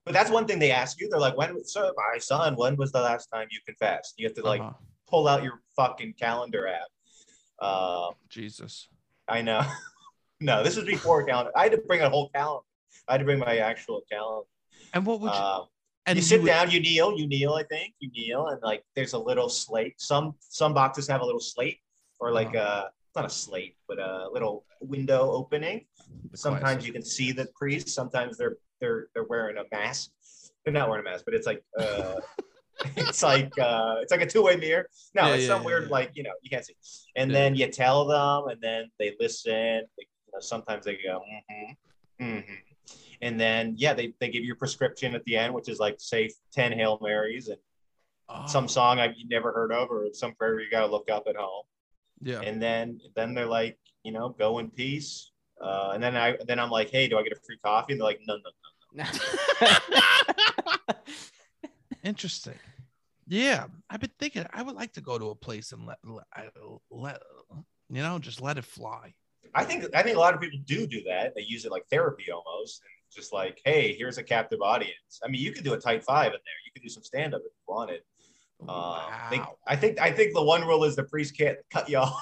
but that's one thing they ask you. They're like, "When, so my son, when was the last time you confessed?" You have to like Uh-huh. pull out your fucking calendar app. Um, Jesus. I know. no, this was before calendar. I had to bring a whole calendar. I had to bring my actual calendar. And what would you? Um, and you sit would- down, you kneel, you kneel. I think you kneel, and like there's a little slate. Some some boxes have a little slate, or like Uh-huh. uh not a slate, but a little window opening. the Sometimes you can see the priest. Sometimes they're they're they're wearing a mask. They're not wearing a mask, but it's like uh, it's like uh, it's like a two way mirror. No, Yeah, it's yeah, some yeah, weird yeah. like you know you can't see. And Yeah. then you tell them, and then they listen. They, you know, sometimes they go, mm-hmm, mm-hmm. and then yeah, they they give you a prescription at the end, which is like say ten hail marys and Oh, some song I've never heard of or some prayer you got to look up at home yeah. and then then they're like you know go in peace uh, and then i then i'm like hey do i get a free coffee and they're like no, no, no no Interesting. Yeah, I've been thinking I would like to go to a place and let let, let you know just let it fly. i think i think a lot of people do do that they use it like therapy almost and just like hey here's a captive audience i mean you could do a tight five in there you could do some stand-up if you wanted uh, I think, Wow. I think i think the one rule is the priest can't cut you off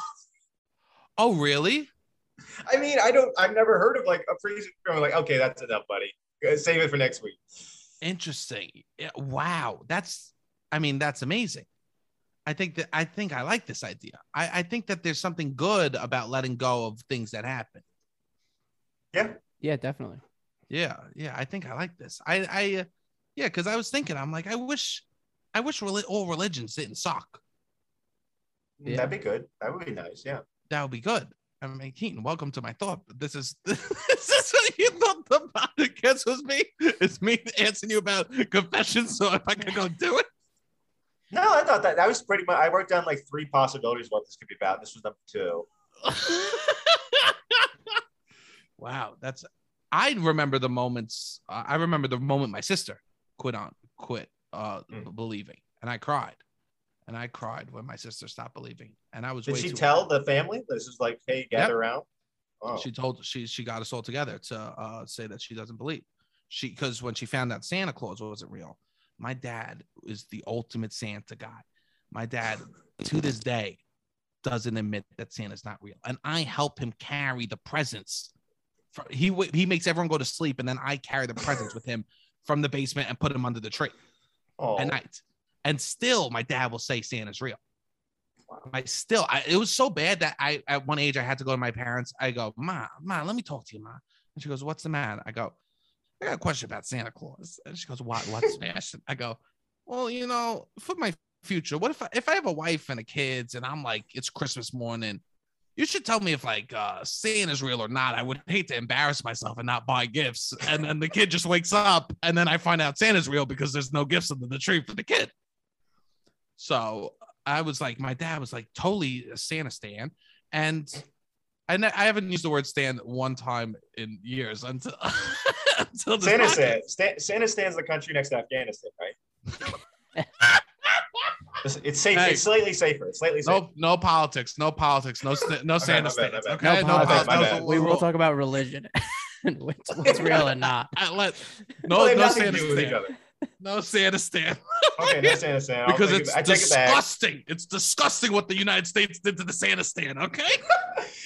Oh, really? i mean i don't i've never heard of like a priest going like okay that's enough buddy save it for next week Interesting. Wow, that's. I mean, that's amazing. I think that I think I like this idea. I, I think that there's something good about letting go of things that happen. yeah, Yeah, definitely. Yeah, yeah, I think I like this. I, I, uh, yeah, because I was thinking, I'm like, I wish, I wish reli- all religions didn't suck. Yeah. that'd be good that would be nice yeah That would be good. I mean, Keaton, welcome to my thought. This is this is what you thought the podcast was me. It's me answering you about confessions. So if I could go do it, No, I thought that that was pretty much. I worked down like three possibilities what this could be about. This was number two. wow, that's. I remember the moments. Uh, I remember the moment my sister quit on quit uh Mm. believing, and I cried, and I cried when my sister stopped believing, and I was. Did she tell the family this is like, hey, gather around? Oh, She told she she got us all together to uh, say that she doesn't believe. She because when she found out Santa Claus wasn't real, my dad is the ultimate Santa guy. My dad to this day doesn't admit that Santa's not real, and I help him carry the presents. For, he he makes everyone go to sleep, and then I carry the presents with him from the basement and put them under the tree oh. at night. And still, my dad will say Santa's real. I still, I, it was so bad that I, at one age, I had to go to my parents. I go, Ma, Ma, let me talk to you, Ma. And she goes, What's the matter? I go, I got a question about Santa Claus. And she goes, What? What's fashion? I go, Well, you know, for my future, what if I, if I have a wife and a kids and I'm like, it's Christmas morning, you should tell me if like uh Santa's real or not. I would hate to embarrass myself and not buy gifts. And then the kid just wakes up and then I find out Santa's real because there's no gifts under the tree for the kid. So I was like, my dad was like totally a Santa stan. And and I haven't used the word stand one time in years until, until this Santa podcast. said Sta- Santa stands the country next to Afghanistan, right? It's- it's safe. Hey. It's slightly safer. It's slightly safer. No, no politics, no politics, no st- no Santa my bad, stands. Okay, No no, politics. politics. bad. no- We will talk about religion and what's, what's real and not. I let Well, no they have no Santa do with each stand. other. No Santa Stan. Okay, no Santa stand. I'll because it's it, take it disgusting. It's disgusting what the United States did to the Santa Stan. Okay.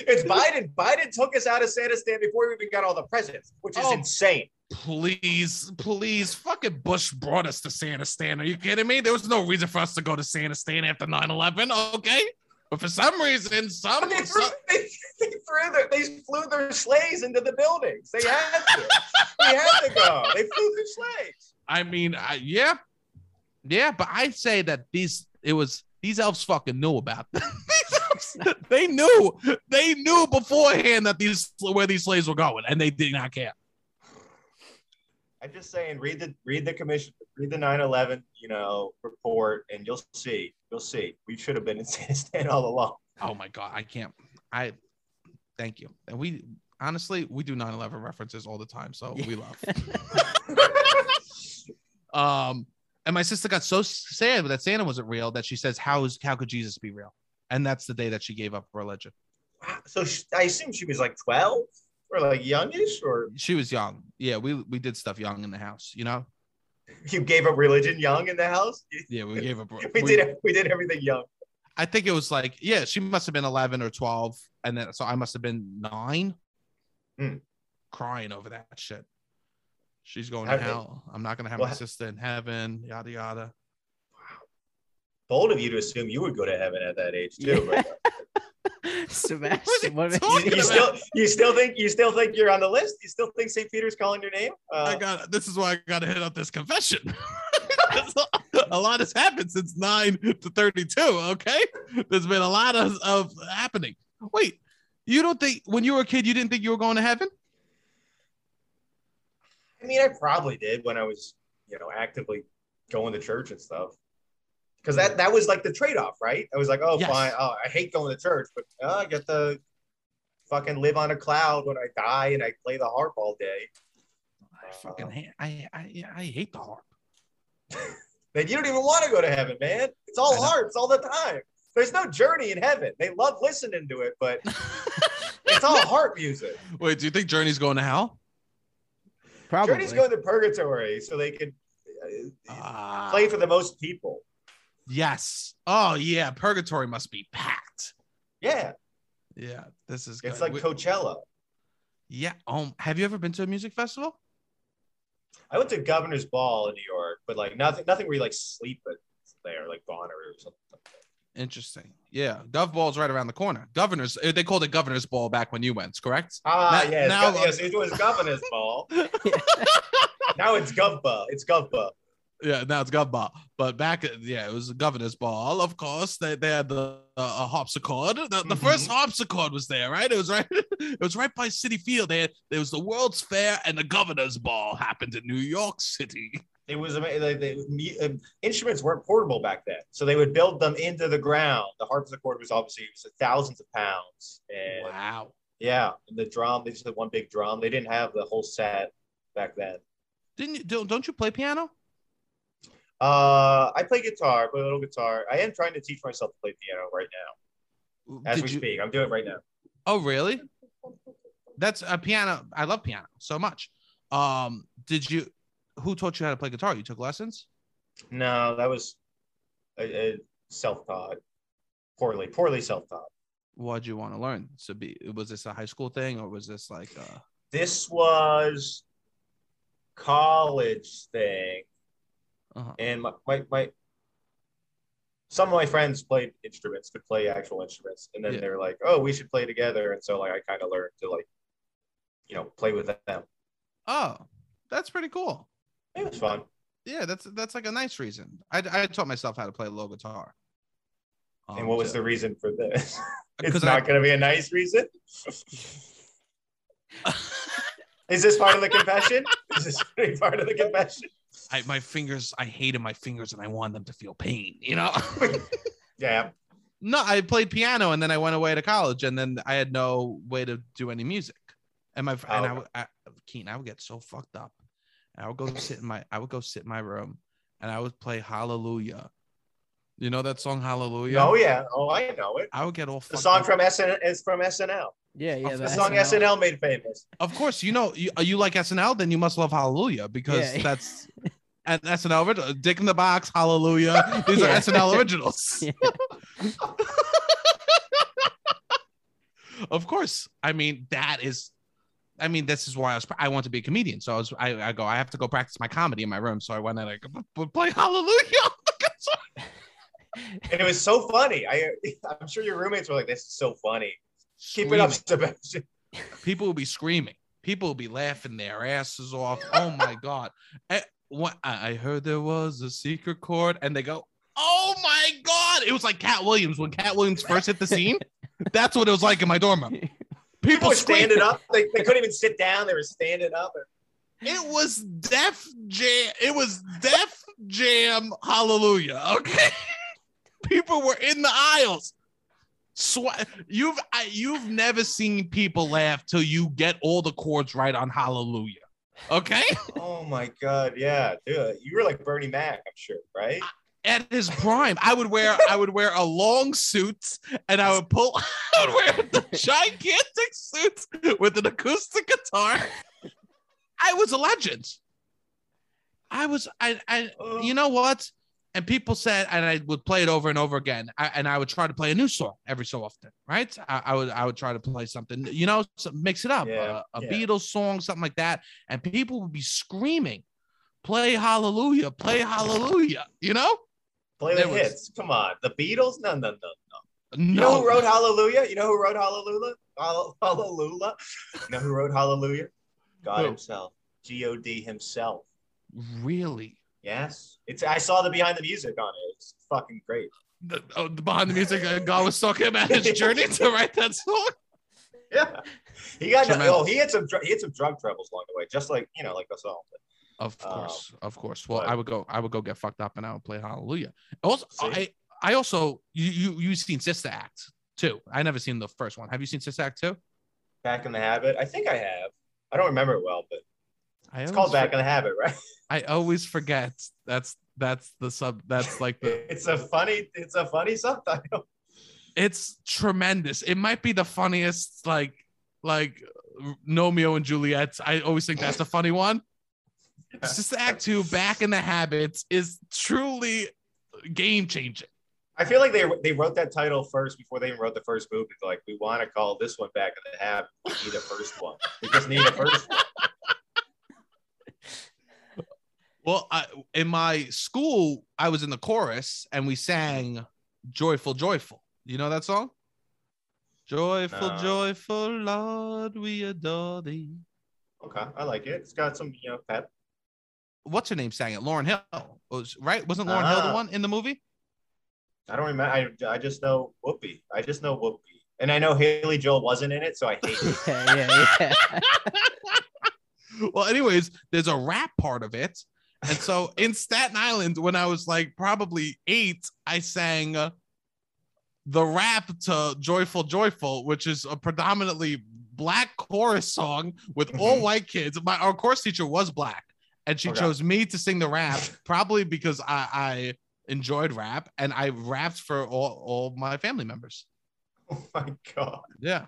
It's Biden. Biden took us out of Santa Stan before we even got all the presidents, which is Oh. insane. Please, please, fucking Bush brought us to Santa Stan. Are you kidding me? There was no reason for us to go to Santa Stan after 9-11, okay? But for some reason, some, they, threw, some they, they threw their, they flew their sleighs into the buildings. They had to. they had to go. They flew their sleighs. I mean, I, yeah, yeah, but I say that these it was these elves fucking knew about them. these elves, they knew they knew beforehand that these where these slaves were going, and they did not care. I'm just saying, read the read the commission, read the 9/11, you know, report, and you'll see. You'll see. We should have been in Santa stand all along. Oh my god, I can't. I thank you. And we honestly we do 9/11 references all the time, so we love. um, And my sister got so sad that Santa wasn't real that she says, "How is how could Jesus be real?" And that's the day that she gave up religion. So sh I assume she was like 12 or like youngish, or She was young. Yeah, we we did stuff young in the house. You know. you gave up religion young in the house. Yeah, we gave up. We did we did everything young. I think it was like, yeah, she must have been 11 or 12. And then, so I must have been nine, Hmm. crying over that shit. She's going How to did- hell. I'm not going to have Well, my sister in heaven, yada, yada. Wow. Bold of you to assume you would go to heaven at that age too. Yeah. Sebastian, what talking you, about? you still you still think you still think you're on the list? You still think St. Peter's calling your name? I Uh, got this is why I got to hit up this confession. a lot has happened since 9 to 32. Okay. There's been a lot of, of happening. Wait, you don't think when you were a kid, you didn't think you were going to heaven? I mean, I probably did when I was, you know, actively going to church and stuff. Because that that was like the trade off, right? I was like, oh, Yes. fine. Oh, I hate going to church, but uh, I get to fucking live on a cloud when I die and I play the harp all day. I fucking hate, I, I, I hate the harp. Man, you don't even want to go to heaven, man. It's all harps all the time. There's no journey in heaven. They love listening to it, but it's all harp music. Wait, do you think Journey's going to hell? Probably. Journey's going to purgatory so they can uh, Ah, play for the most people. yes. Oh yeah, Purgatory must be packed. Yeah, Yeah, this is it's good. like We- Coachella. yeah. Um, have you ever been to a music festival? I went to Governor's Ball in New York, but like nothing, nothing where you like sleep there, like Bonner or something. Like that. Interesting. Yeah, Gov Ball's right around the corner. Governors, eh, they called it Governor's Ball back when you went, correct? Ah, Now- yes, now- Gov- yes, it was Governor's Ball. now it's Govba. It's Govba. Yeah, now it's Gov Ball. But back, yeah, it was the Governor's Ball. Of course, they, they had the uh, a harpsichord. The, the Mhm. first harpsichord was there, right? It was right. It was right by Citi Field. They had, there was the World's Fair and the Governor's Ball happened in New York City. It was amazing. Like, they, me- um, instruments weren't portable back then, so they would build them into the ground. The harpsichord was obviously it was thousands of pounds, and Wow. yeah, and the drum they just had one big drum. They didn't have the whole set back then. Didn't you? Don't, don't you play piano? Uh, I play guitar, play a little guitar. I am trying to teach myself to play piano right now, as Did we you- speak. I'm doing it right now. Oh, really? That's a piano. I love piano so much. Um, did you? Who taught you how to play guitar? You took lessons? No, that was a, a self-taught, poorly, poorly self-taught. What'd you want to learn? So be was this a high school thing or was this like uh This was college thing, uh and my, my, my some of my friends played instruments, could play actual instruments, and then Yeah. they were like, "Oh, we should play together," and so like I kind of learned to like, you know, play with them. oh, that's pretty cool. It was fun. Yeah, that's that's like a nice reason. I I taught myself how to play low guitar. and what was the um, reason for this? it's not I- going to be a nice reason. Is this part of the confession? Is this really part of the confession? I my fingers I hated my fingers and I wanted them to feel pain, you know? Yeah. no, I played piano and then I went away to college and then I had no way to do any music. And my and oh, I, Oh. would- I Keaton, I would get so fucked up. And I would go sit in my I would go sit in my room and I would play Hallelujah. You know that song Hallelujah? Oh yeah. Oh, I know it. I would get all The song up. from SN is from SNL. yeah, yeah. The the song SNL made famous. Of course, you know you, uh, you like SNL, then you must love Hallelujah because Yeah. that's and SNL original. Uh, dick in the Box, Hallelujah. These Yeah. are SNL originals. Of course. I mean, that is. I mean, this is why I was. I want to be a comedian, so I was. I, I go. I have to go practice my comedy in my room. So I went and I would play Hallelujah. And it was so funny. I I'm sure your roommates were like, "This is so funny." Keep it up, Sebastian. people will be screaming people will be laughing their asses off oh my god Eh, what i I heard there was a secret chord and they go oh my god it was like Katt Williams when Katt Williams first hit the scene that's what it was like in my dorm room People standing up. They, they couldn't even sit down. They were standing up. it was def jam it was def jam hallelujah okay people were in the aisles Sw- you've I, you've never seen people laugh till you get all the chords right on hallelujah Okay. Oh my god, yeah, dude, you were like Bernie Mac, I'm sure, right? At his prime, I would wear I would wear a long suit and I would pull I would wear the gigantic suit with an acoustic guitar. I was a legend. I was I I you know what? And people said, and I would play it over and over again. I, and I would try to play a new song every so often, right? I, I would I would try to play something, you know, mix it up, Yeah, a, a yeah. Beatles song, something like that, and people would be screaming, "Play Hallelujah, play Hallelujah," you know? Play the was- hits. Come on, the Beatles? No, no, no, no. No, You know who wrote Hallelujah? You know who wrote Hallelujah? Hallelujah. You know who wrote Hallelujah? God Who? himself. God himself. really. Yes. It's I saw the behind the music on it. It's fucking great. The, oh, the behind the music, uh, God was talking about his journey to write that song. Yeah. He got Tremendous. oh, he had some he had some drug troubles along the way, just like you know, like us all. Of Um, course, of course. Well, but- I would go, I would go get fucked up, and I would play Hallelujah. Also, See? I, I also, you, you, you've seen Sister Act too? I never seen the first one. Have you seen Sister Act too? Back in the habit. I think I have. I don't remember it well, but I it's called Back for- in the Habit, right? I always forget. That's that's the sub. That's like the. It's a funny, it's a funny subtitle. It's tremendous. It might be the funniest, like like Romeo and Juliet. I always think that's a funny one. Sister Act two, Back in the Habits, is truly game changing. I feel like they they wrote that title first before they even wrote the first movie. Like, we want to call this one Back in the Habit. We need a first one. We just need a first one. Well, I, in my school, I was in the chorus and we sang "Joyful, Joyful." You know that song? Joyful, No. joyful Lord, we adore thee. Okay, I like it. It's got some, you know, pep. What's her name sang it? Lauryn Hill was right. Wasn't Lauryn Hill the Ah. one in the movie? I don't remember. I, I just know Whoopi. I just know Whoopi. And I know Haley Joel wasn't in it, so I hate it. Yeah, yeah, yeah. well, anyways, there's a rap part of it. And so in Staten Island, when I was like probably eight, I sang uh, the rap to Joyful Joyful, which is a predominantly black chorus song with all Mhm. white kids. My our chorus teacher was black, and she Okay. chose me to sing the rap, probably because I, I enjoyed rap and I rapped for all, all my family members. Oh my god. Yeah.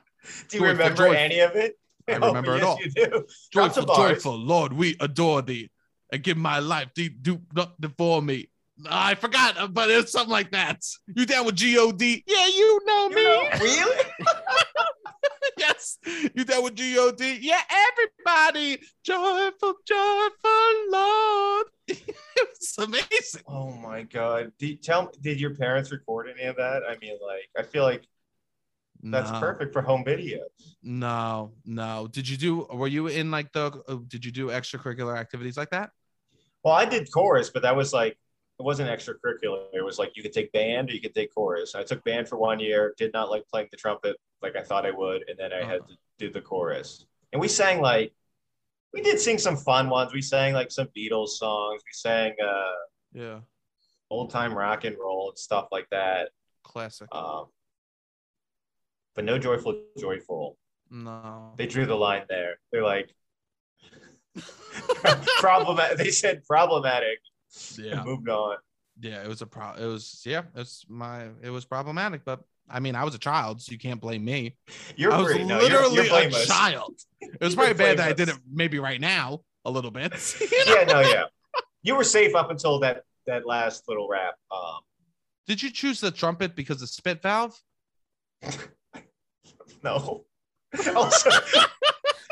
Do you Joyful, remember joyful. any of it? I Oh, remember it yes, all. You do. Joyful, joyful, Lord, we adore thee and give my life thee do nothing for me. I forgot, uh, but it's something like that. You down with God? Yeah, you know You me. know, really? yes, you down with God? Yeah, everybody, joyful, joyful, Lord. it's amazing. Oh my god. Did tell did your parents record any of that? I mean, like, I feel like that's no, perfect for home videos. No, no. Did you do? Were you in like the? uh, Did you do extracurricular activities like that? Well, I did chorus, but that was like it wasn't extracurricular. It was like you could take band or you could take chorus. I took band for one year, did not like playing the trumpet like I thought I would, and then I had to do the chorus. And we sang like we did sing some fun ones. We sang like some Beatles songs. We sang uh Yeah, old time rock and roll and stuff like that. classic. Um, but no joyful, joyful. No. They drew the line there. They're like problematic. They said problematic. Yeah. Moved on. yeah it was a pro it was yeah it's my it was problematic but i mean i was a child so you can't blame me You're i was free. No, you're- literally you're a child it was probably bad that i did it maybe right now a little bit you know? yeah, no, yeah. You were safe up until that that last little rap. Um, did you choose the trumpet because of spit valve no. also,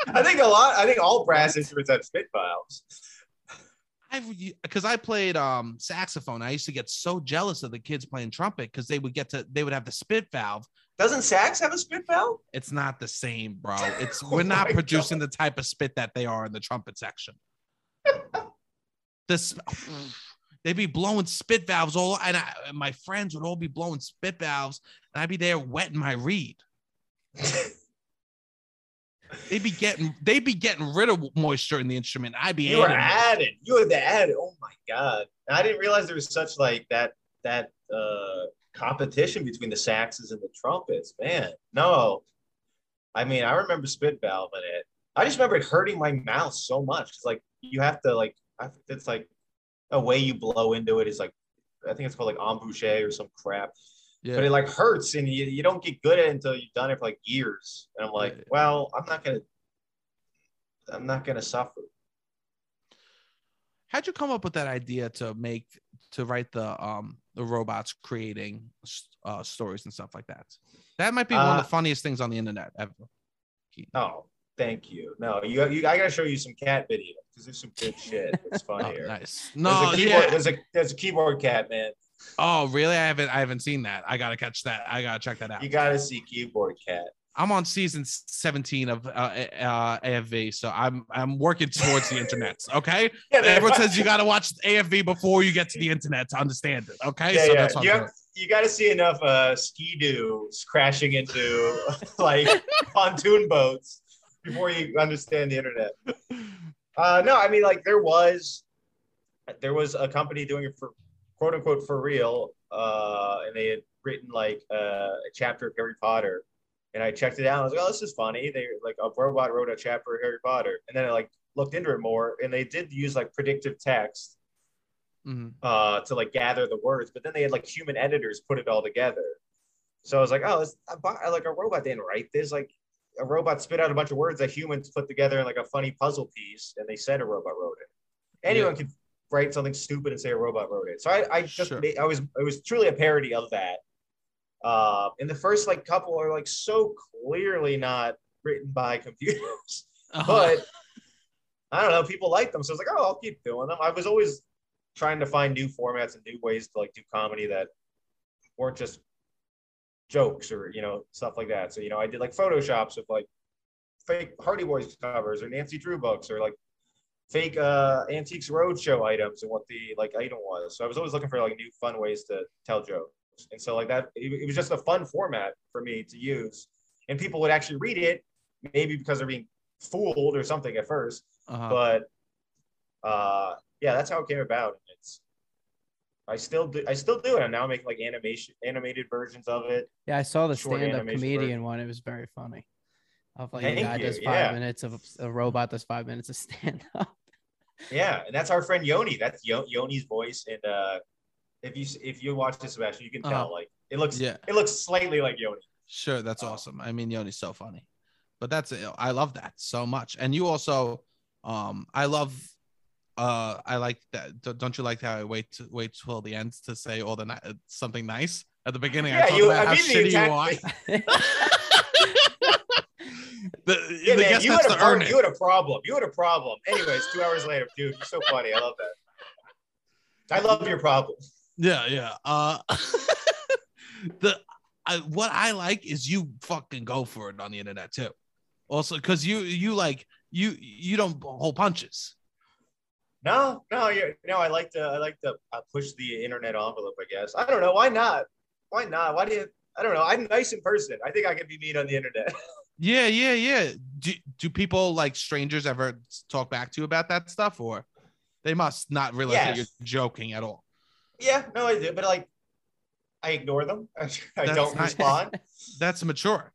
I think a lot. I think all brass instruments have spit valves. I because i played um saxophone i used to get so jealous of the kids playing trumpet because they would get to they would have the spit valve. Doesn't sax have a spit valve? it's not the same bro. It's Oh we're not producing the type of spit that they are in the trumpet section. This they'd be blowing spit valves all and, I, and my friends would all be blowing spit valves and i'd be there wetting my reed they'd be getting they'd be getting rid of moisture in the instrument i'd be You were adding added. You were the added. Oh my god! I didn't realize there was such like that that uh competition between the saxes and the trumpets. Man, no. I mean, I remember spit valve in it. I just remember it hurting my mouth so much. It's like you have to like I- it's like a way you blow into it is like I think it's called like embouche or some crap. Yeah. But it like hurts and you, you don't get good at it until you've done it for like years. And I'm like, Yeah. well, I'm not gonna I'm not gonna suffer. How'd you come up with that idea to make to write the um the robots creating uh, stories and stuff like that? That might be one of Uh, the funniest things on the internet ever. Oh, thank you. No, you you I gotta show you some cat video because there's some good shit. It's Oh, funny here. nice. There's No, a keyboard, yeah. there's a there's a keyboard cat, man. Oh, really? I haven't I haven't seen that. I gotta catch that. I gotta check that out. You gotta see keyboard cat. I'm on season 17 of uh, uh, AFV, so I'm I'm working towards the internet. Okay, Yeah, everyone says you got to watch AFV before you get to the internet to understand it. Okay, yeah, so yeah. that's what You, have, you got to see enough uh, ski doos crashing into like pontoon boats before you understand the internet. Uh, no, I mean like there was there was a company doing it for quote unquote for real, uh, and they had written like uh, a chapter of Harry Potter, and I checked it out. I was like, oh, this is funny. They like a robot wrote a chapter of Harry Potter, and then I like looked into it more, and they did use like predictive text Mhm. uh, to like gather the words, but then they had like human editors put it all together. So I was like, oh, it's a bo- like a robot didn't write this. Like a robot spit out a bunch of words that humans put together in like a funny puzzle piece, and they said a robot wrote it. Anyone could write something stupid and say a robot wrote it. So I, I just Sure. made, I was it was truly a parody of that. Uh, and the first like couple are like so clearly not written by computers Uh-huh. but I don't know, people like them. So I was like, oh, I'll keep doing them. I was always trying to find new formats and new ways to like do comedy that weren't just jokes or you know stuff like that. So you know, I did like photoshops of like fake Hardy Boys covers or Nancy Drew books or like fake uh antiques roadshow items and what the like item was. So I was always looking for like new fun ways to tell jokes. And so like that it, it was just a fun format for me to use. And people would actually read it, maybe because they're being fooled or something at first. Uh-huh. But uh yeah, that's how it came about. It's I still do I still do it. I'm now making like animation animated versions of it. Yeah, I saw the Short stand-up comedian version. one. It was very funny. Of like a Thank guy you, does five yeah. minutes of a robot does five minutes of stand-up. Yeah, and that's our friend Yoni. That's Yo- Yoni's voice. And uh if you if you watch this, Sebastian, you can tell Uh-huh. like it looks yeah, it looks slightly like Yoni. sure. That's Oh. awesome. I mean, Yoni's so funny, but that's I love that so much. And you also, um, I love. Uh, I like that. Don't you like how I wait to, wait till the end to say all the ni- something nice at the beginning? I Yeah, talk you about how immediately shitty you are. the, Yeah, the man, you had, a to pro- earn it. you had a problem. You had a problem. Anyways, two hours later, dude, you're so funny. I love that. I love your problem. Yeah, yeah. Uh, the I, what I like is you fucking go for it on the internet too. Also, because you you like you you don't hold punches. No, no, you no. I like to I like to uh, push the internet envelope. I guess I don't know why not. Why not? Why do you? I don't know. I'm nice in person. I think I can be mean on the internet. Yeah, yeah, yeah. Do do people like strangers ever talk back to you about that stuff, or they must not realize that you're joking at all? yeah, no, I do, but like, I ignore them. I, I That's don't nice. respond. That's mature.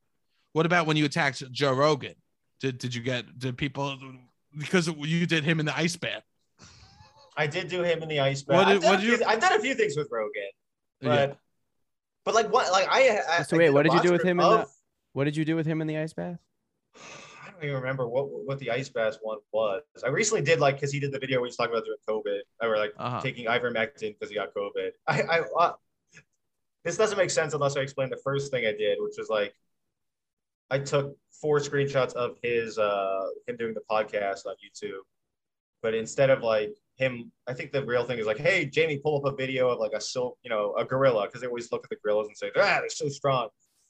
What about when you attacked Joe Rogan? Did did you get did people because you did him in the ice bath? I did do him in the ice bath. What did- I've, done what a did you- few, I've done a few things with Rogan, but Yeah. but like what? Like I. I So I wait, did a what did you do with him in of- the- What did you do with him in the ice bath? I don't even remember what what the ice bath one was. I recently did like because he did the video where he's talking about doing COVID. I were like Uh-huh. taking ivermectin because he got COVID. I, I uh, this doesn't make sense unless I explain the first thing I did, which was like I took four screenshots of his uh him doing the podcast on YouTube, but instead of like him, I think the real thing is like, hey Jamie, pull up a video of like a silk, you know, a gorilla because they always look at the gorillas and say, ah, they're so strong.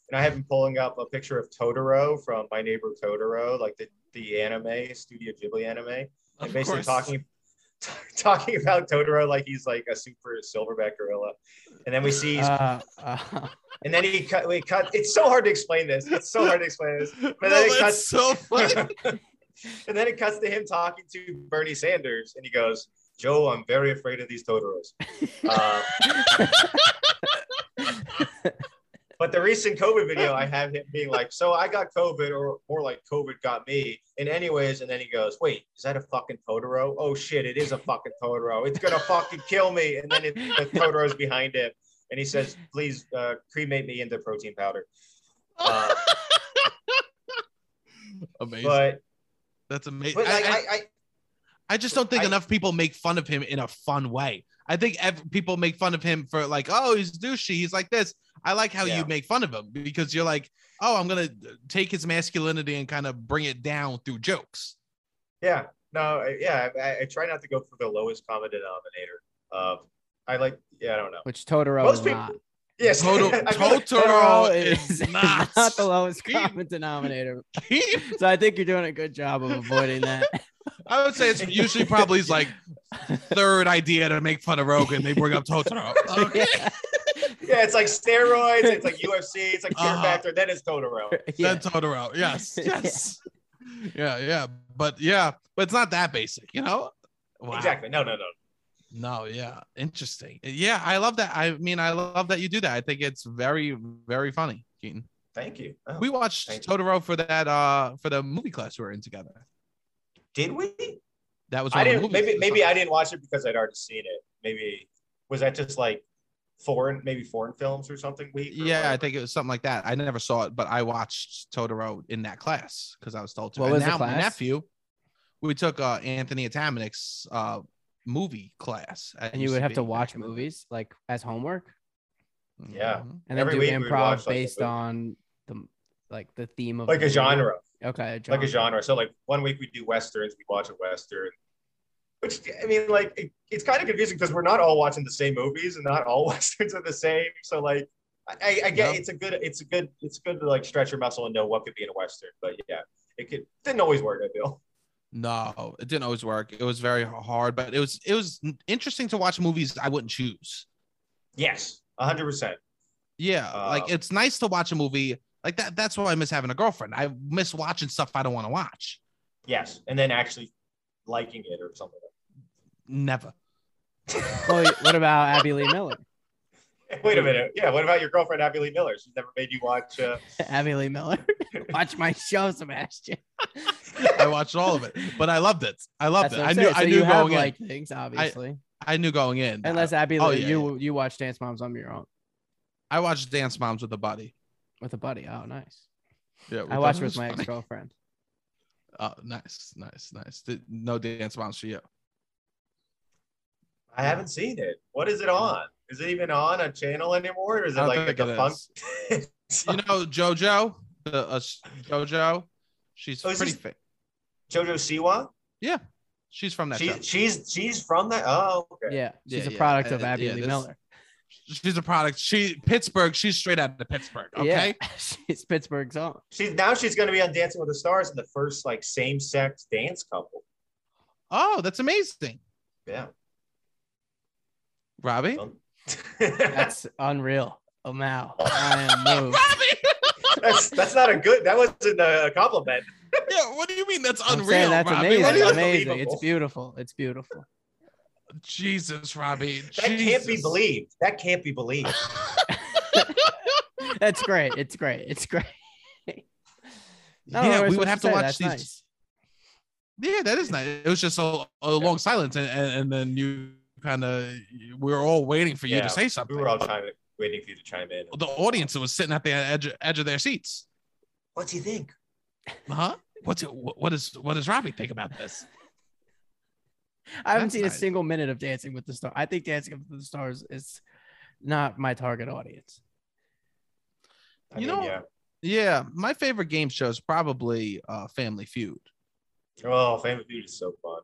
And I have him pulling up a picture of Totoro from My Neighbor Totoro, like the, the anime, Studio Ghibli anime, and Of basically course. talking talking about Totoro like he's like a super silverback gorilla. And then we see, Uh, uh, and then he cut, we cut. It's so hard to explain this. It's so hard to explain this. no, then it that's cuts- so funny. and then it cuts to him talking to Bernie Sanders, and he goes, "Joe, I'm very afraid of these Totoros." Uh, but the recent COVID video, I have him being like, "So I got COVID, or more like COVID got me." And anyways, and then he goes, "Wait, is that a fucking Totoro? Oh shit, it is a fucking Totoro. It's gonna fucking kill me." And then it, the Totoro's behind him, and he says, "Please uh, cremate me into protein powder." Uh, Amazing. but That's amazing. but I, I, I, I just don't think enough people make fun of him in a fun way. I think ev- people make fun of him for like, oh, he's douchey. He's like this. I like how Yeah. you make fun of him because you're like, oh, I'm gonna take his masculinity and kind of bring it down through jokes. Yeah, no, I- yeah, I, I try not to go for the lowest common denominator. Um, I like, yeah, I don't know. Which Totoro Most is people- not. Yes, Toto- I Totoro is, is is not. not the lowest common denominator. So I think you're doing a good job of avoiding that. I would say it's usually probably his like third idea to make fun of Rogan. They bring up Totoro. Okay. yeah. Yeah, it's like steroids, it's like UFC, it's like Fear Uh-huh. Factor, then it's Totoro. yeah. Then Totoro. Yes. Yes. yeah. Yeah. But yeah, but it's not that basic, you know? Wow. Exactly. No, no, no. No, yeah, interesting. Yeah, I love that. I mean, I love that you do that. I think it's very, very funny, Keaton. Thank you. Oh, We watched thank you. Totoro for that uh for the movie class we were in together. did we? That was I one of the didn't. movies Maybe maybe. I didn't watch it because I'd already seen it. Maybe was that just like foreign, maybe foreign films or something? Week. or Yeah, I think it was something like that. I never saw it, but I watched Totoro in that class because I was told to. What and was the now my nephew, we took uh Anthony Atamanuik's uh movie class. at And you would have to watch movies like as homework, Yeah. Mhm. and then Every do week we improv watch, based movie. on the like the theme of like the a movie. genre, Okay, a like a genre. So like one week we do westerns, we watch a western. Which I mean, like it, it's kind of confusing because we're not all watching the same movies, and not all westerns are the same. So like, I, I, get it's a good, it's a good, it's good to like stretch your muscle and know what could be in a western. But yeah, it could didn't always work. I feel. No, it didn't always work. It was very hard, but it was it was interesting to watch movies I wouldn't choose. Yes, hundred percent. Yeah, like Um, it's nice to watch a movie like that. That's why I miss having a girlfriend. I miss watching stuff I don't want to watch. Yes, and then actually liking it or something. Never. Well, what about Abby Lee Miller? Wait a minute. Yeah, what about your girlfriend Abby Lee Miller? She's never made you watch. Uh, Abby Lee Miller, watch my show, Sebastian. I watched all of it, but I loved it. I loved That's it. I knew. saying. I knew you have going in. like things, obviously. I knew going in. Unless Abby oh, Lee, yeah, you you watch Dance Moms on your own I watched Dance Moms with a buddy. with a buddy. Oh, nice. Yeah, I watched with my ex girlfriend. Oh, nice, nice, nice. Did- No Dance Moms for you. I haven't seen it. What is it on? Is it even on a channel anymore, or is it like a it funk? You know JoJo, the uh, JoJo. She's Oh, pretty fit. JoJo Siwa? Yeah, she's from that. She, show. she's she's from that. Oh, okay. Yeah, she's Yeah, a yeah. product of Uh, Abby yeah, Lee this- Miller. She's a product. She Pittsburgh. She's straight out of Pittsburgh. Okay. Yeah, she's Pittsburgh's own. She's now she's going to be on Dancing with the Stars in the first like same sex dance couple. Oh, that's amazing, Yeah. Robbie. That's unreal. Oh, Mal, I am moved. Robbie. that's that's not a good. That wasn't a compliment. yeah. What do you mean? That's I'm unreal. saying that's Robbie? amazing. It's That's amazing. It's beautiful. It's beautiful. Jesus, Robbie. That can't be believed. That can't be believed. That's great. It's great. It's great. No, yeah, we're would have to to watch that's these. nice. Yeah, that is nice. It was just a, a long silence, and, and, and then you kind of we were all waiting for you Yeah, to say something. We were all chiming, waiting for you to chime in. the audience was sitting at the edge edge of their seats. What do you think? Huh? What's it? What what is what does Robbie think about this? I haven't That's seen nice. a single minute of Dancing with the Stars. I think Dancing with the Stars is not my target audience. I You mean, know- yeah. Yeah, my favorite game show is probably uh, Family Feud. Oh, Family Feud is so fun.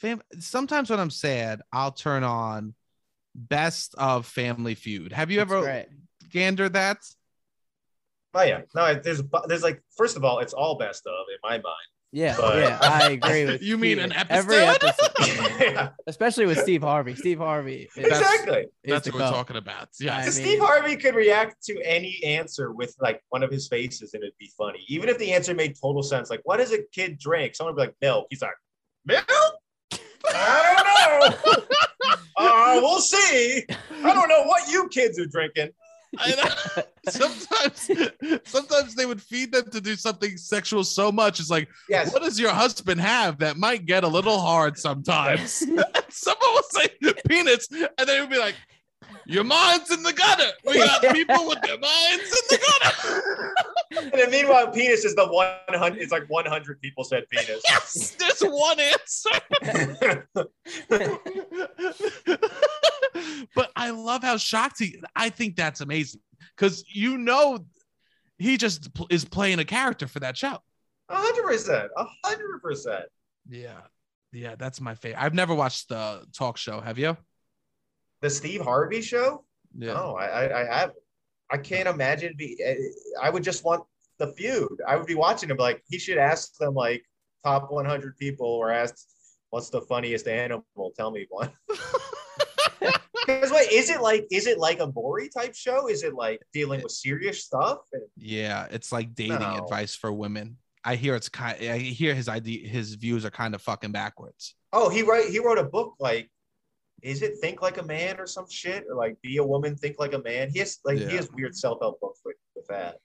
Fam- Sometimes when I'm sad, I'll turn on Best of Family Feud. Have you It's ever great. gandered that? Oh yeah, no, there's there's like first of all, it's all best of in my mind. Yeah, But- yeah, I agree with You mean Steven. an Every episode? episode, yeah, especially with Steve Harvey. Steve Harvey is, That's- exactly. That's what we're goat. talking about. I Yeah. mean- Steve Harvey could react to any answer with like one of his faces and it'd be funny. Even if the answer made total sense. Like, what does a kid drink? Someone would be like, milk. He's like, milk? I don't know. uh, we'll see. I don't know what you kids are drinking. I sometimes, sometimes they would feed them to do something sexual so much. It's like, Yes. what does your husband have that might get a little hard sometimes? Someone will say peanuts and they would be like, "Your mind's in the gutter." We got people with their minds in the gutter. And then meanwhile, penis is the 100. It's like 100 people said penis. yes, there's one answer. but I love how shocked he. I think that's amazing because you know he just pl- is playing a character for that show. A hundred percent. A hundred percent. Yeah, yeah, that's my favorite. I've never watched the talk show. Have you? The Steve Harvey show? Yeah. No, I, I, I have. I can't imagine. Be. Eh, I would just want the feud. I would be watching him like he should ask them like top 100 people or ask what's the funniest animal. Tell me one. Because wait, is it like is it like a Maury type show? Is it like dealing with serious stuff? And, Yeah, it's like dating No. advice for women. I hear it's kind. I hear his idea. His views are kind of fucking backwards. oh, he write he wrote a book like. Is it think like a man or some shit or like be a woman think like a man? He has like Yeah. he has weird self help books with, with that.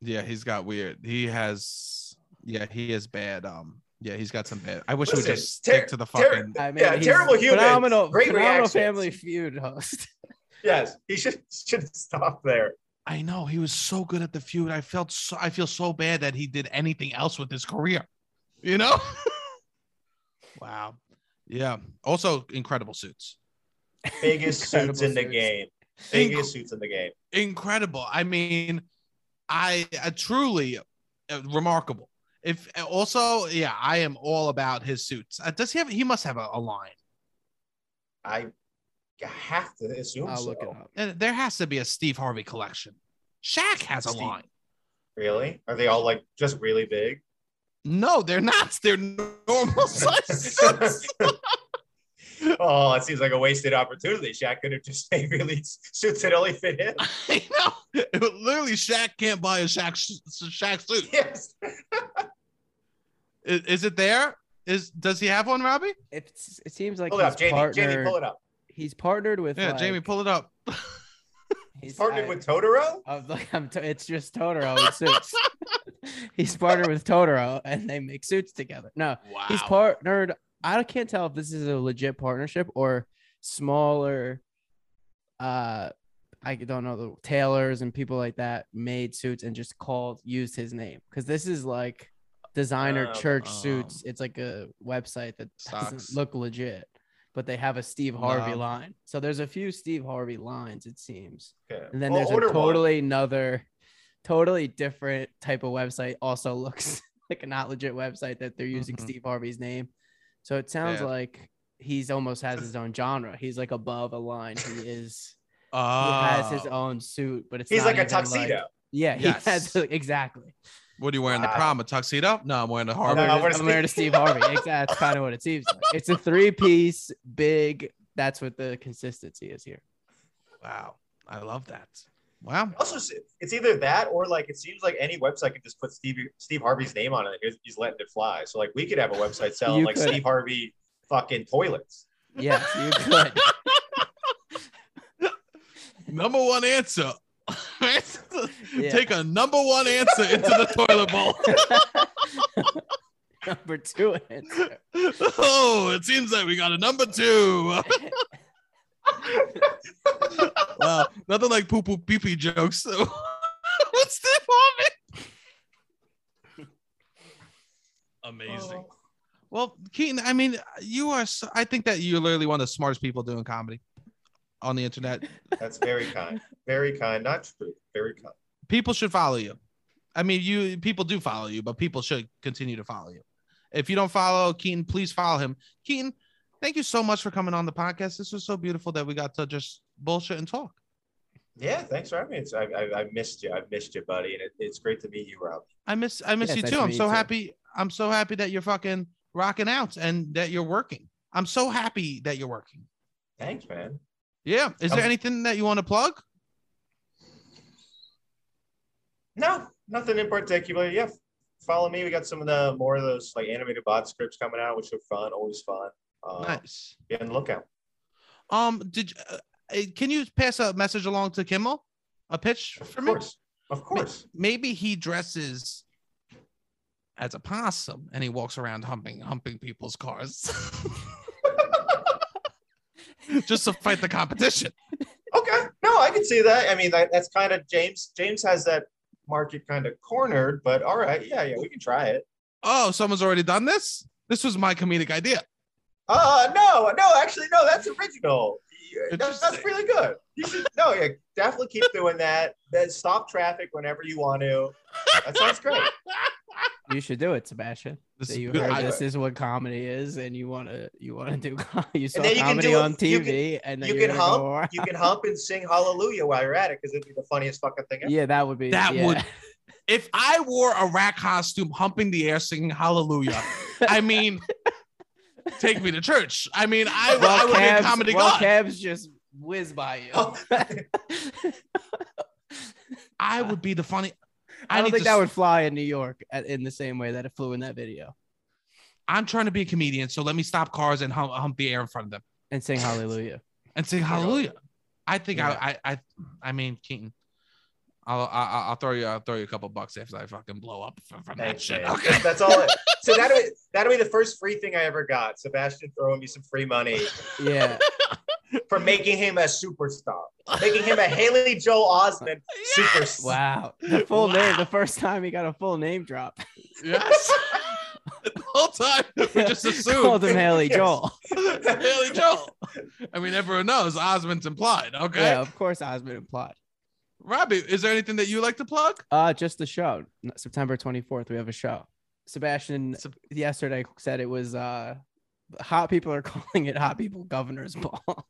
Yeah, he's got weird. He has. Yeah, he is bad. Um. Yeah, he's got some bad. I wish we would just ter- stick to the ter- fucking. I mean, Yeah, terrible human. Phenomenal, Great phenomenal. Family Feud host. Yes, he should should stop there. I know he was so good at the feud. I felt so. I feel so bad that he did anything else with his career. You know. wow. Yeah. Also, incredible suits. Biggest Incredible suits in the suits. game. Biggest suits in the game. incredible. I mean, I, I truly uh, remarkable. If also, yeah, I am all about his suits. Uh, does he have? He must have a, a line. I have to assume I'll so. look it up. Uh, There has to be a Steve Harvey collection. Shaq has a line. Really? Are they all like just really big? No, they're not. They're normal size suits. oh, it seems like a wasted opportunity. Shaq could have just made really suits that only fit him. I know. It, literally, Shaq can't buy a Shaq Shaq suit. Yes. Is, is it there? Is does he have one, Robbie? It's, it seems like Pull it he's up, Jamie. partnered. Jamie, pull it up. He's partnered with. Yeah, like, Jamie, pull it up. He's Partnered I- with Totoro? Of like, I'm t- it's just Totoro in suits. he's partnered with Totoro, and they make suits together. No, Wow. he's partnered. I can't tell if this is a legit partnership or smaller. Uh, I don't know the tailors and people like that made suits and just called used his name because this is like designer Oh, church um, suits. It's like a website that Sucks. doesn't look legit, but they have a Steve Harvey line. So there's a few Steve Harvey lines, it seems. Okay. And then Well, there's a order one. totally another, totally different type of website. Also looks like a not legit website that they're using Mhm. Steve Harvey's name. So it sounds Yeah. like he's almost has his own genre. He's like above a line. He is. He Uh, has his own suit, but it's He's not like a tuxedo. yeah, he has exactly. What are you wearing? The Wow. prom? A tuxedo? No, I'm wearing a I'm Harvard. No, wearing, we're a- I'm wearing a Steve- Steve Harvey. Exactly. That's kind of what it seems like. It's a three piece, big. That's what the consistency is here. Wow, I love that. Wow. Also, it's either that or like it seems like any website can just put Steve Steve Harvey's name on it. He's- He's letting it fly. So like we could have a website selling You like could. Steve Harvey fucking toilets. Yes, you could. Number one answer. Yeah. Take a number one answer into the toilet bowl. Number two answer. oh, it seems like we got a number two. wow, nothing like poo poo pee pee jokes. What's that Harvey? Amazing. Oh. Well, Keaton, I mean, you are. So, I think that you're literally one of the smartest people doing comedy on the internet. That's very kind. Very kind. Not true. Very kind. People should follow you. I mean, you people do follow you, but people should continue to follow you. If you don't follow Keaton, please follow him. Keaton, thank you so much for coming on the podcast. This was so beautiful that we got to just bullshit and talk. Yeah, thanks for having me. It's, I, I, I missed you. I missed you, buddy, and it, it's great to meet you, Rob. I miss I miss Yes, you nice too. to I'm so you too. happy. I'm so happy that you're fucking rocking out and that you're working. I'm so happy that you're working. Thanks, man. Yeah. Is there anything that you want to plug? No, nothing in particular. Yeah, follow me. We got some of the more of those like animated bot scripts coming out, which are fun, always fun. Uh, nice. Be on the lookout. Um, did uh, uh, can you pass a message along to Kimmel? a pitch Of for me? course. Of course. Maybe he dresses as a possum and he walks around humping humping people's cars. Just to fight the competition. Okay. No, I can see that. I mean, that, that's kind of James. James has that market kind of cornered, but all right. Yeah, yeah, we can try it. Oh, someone's already done this? This was my comedic idea. Uh no, no, actually, no, that's original. That's, that's really good. You should no, yeah, definitely keep doing that. Then stop traffic whenever you want to. That sounds great. You should do it, Sebastian. This So is you heard I- this is what comedy is, and you want to you want to do you saw then you can comedy do it- on you TV, and then You can gonna hump, you can hump and sing hallelujah while you're at it because it'd be the funniest fucking thing ever. Yeah, that would be That yeah. would- If I wore a rat costume humping the air singing hallelujah, I mean, take me to church. I mean, I, I Well, would be a cabs, comedy well, god. cabs just whiz by you. Oh. I would be the funny. I don't need think to that s- would fly in New York at, in the same way that it flew in that video. I'm trying to be a comedian, so let me stop cars and hump, hump the air in front of them And sing hallelujah. and sing hallelujah. I think Yeah. I, I, I, I mean, Keaton. I'll, I'll, I'll throw you, I'll throw you a couple bucks after I fucking blow up from, from that shit. Okay. That's all. It, so that'll be, that'll be the first free thing I ever got. Sebastian throwing me some free money Yeah. For making him a superstar, making him a Haley Joel Osment superstar. Wow. The full name, the first time he got a full name drop. Yes. the whole time we just assumed Called him Haley Yes. Joel. Haley Joel. I mean, everyone knows Osment's implied. Okay. Yeah, of course Osmond implied. Robbie, is there anything that you like to plug? Uh just the show. September 24th, we have a show. Sebastian Sep- yesterday said it was uh hot people are calling it hot people governor's ball.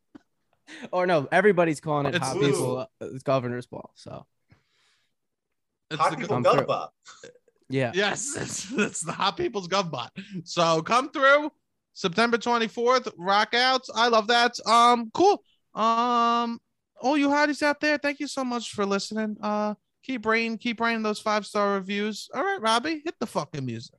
Or no, everybody's calling it It's- hot people uh, governor's ball. So It's Hot the- people gov bot. yeah. Yes, it's, it's the Hot People's GovBot. So come through September 24th, rock out. I love that. Um, cool. Um, all you hotties out there, thank you so much for listening. Uh, keep rain, keep raining those five star reviews. All right, Robbie, hit the fucking music.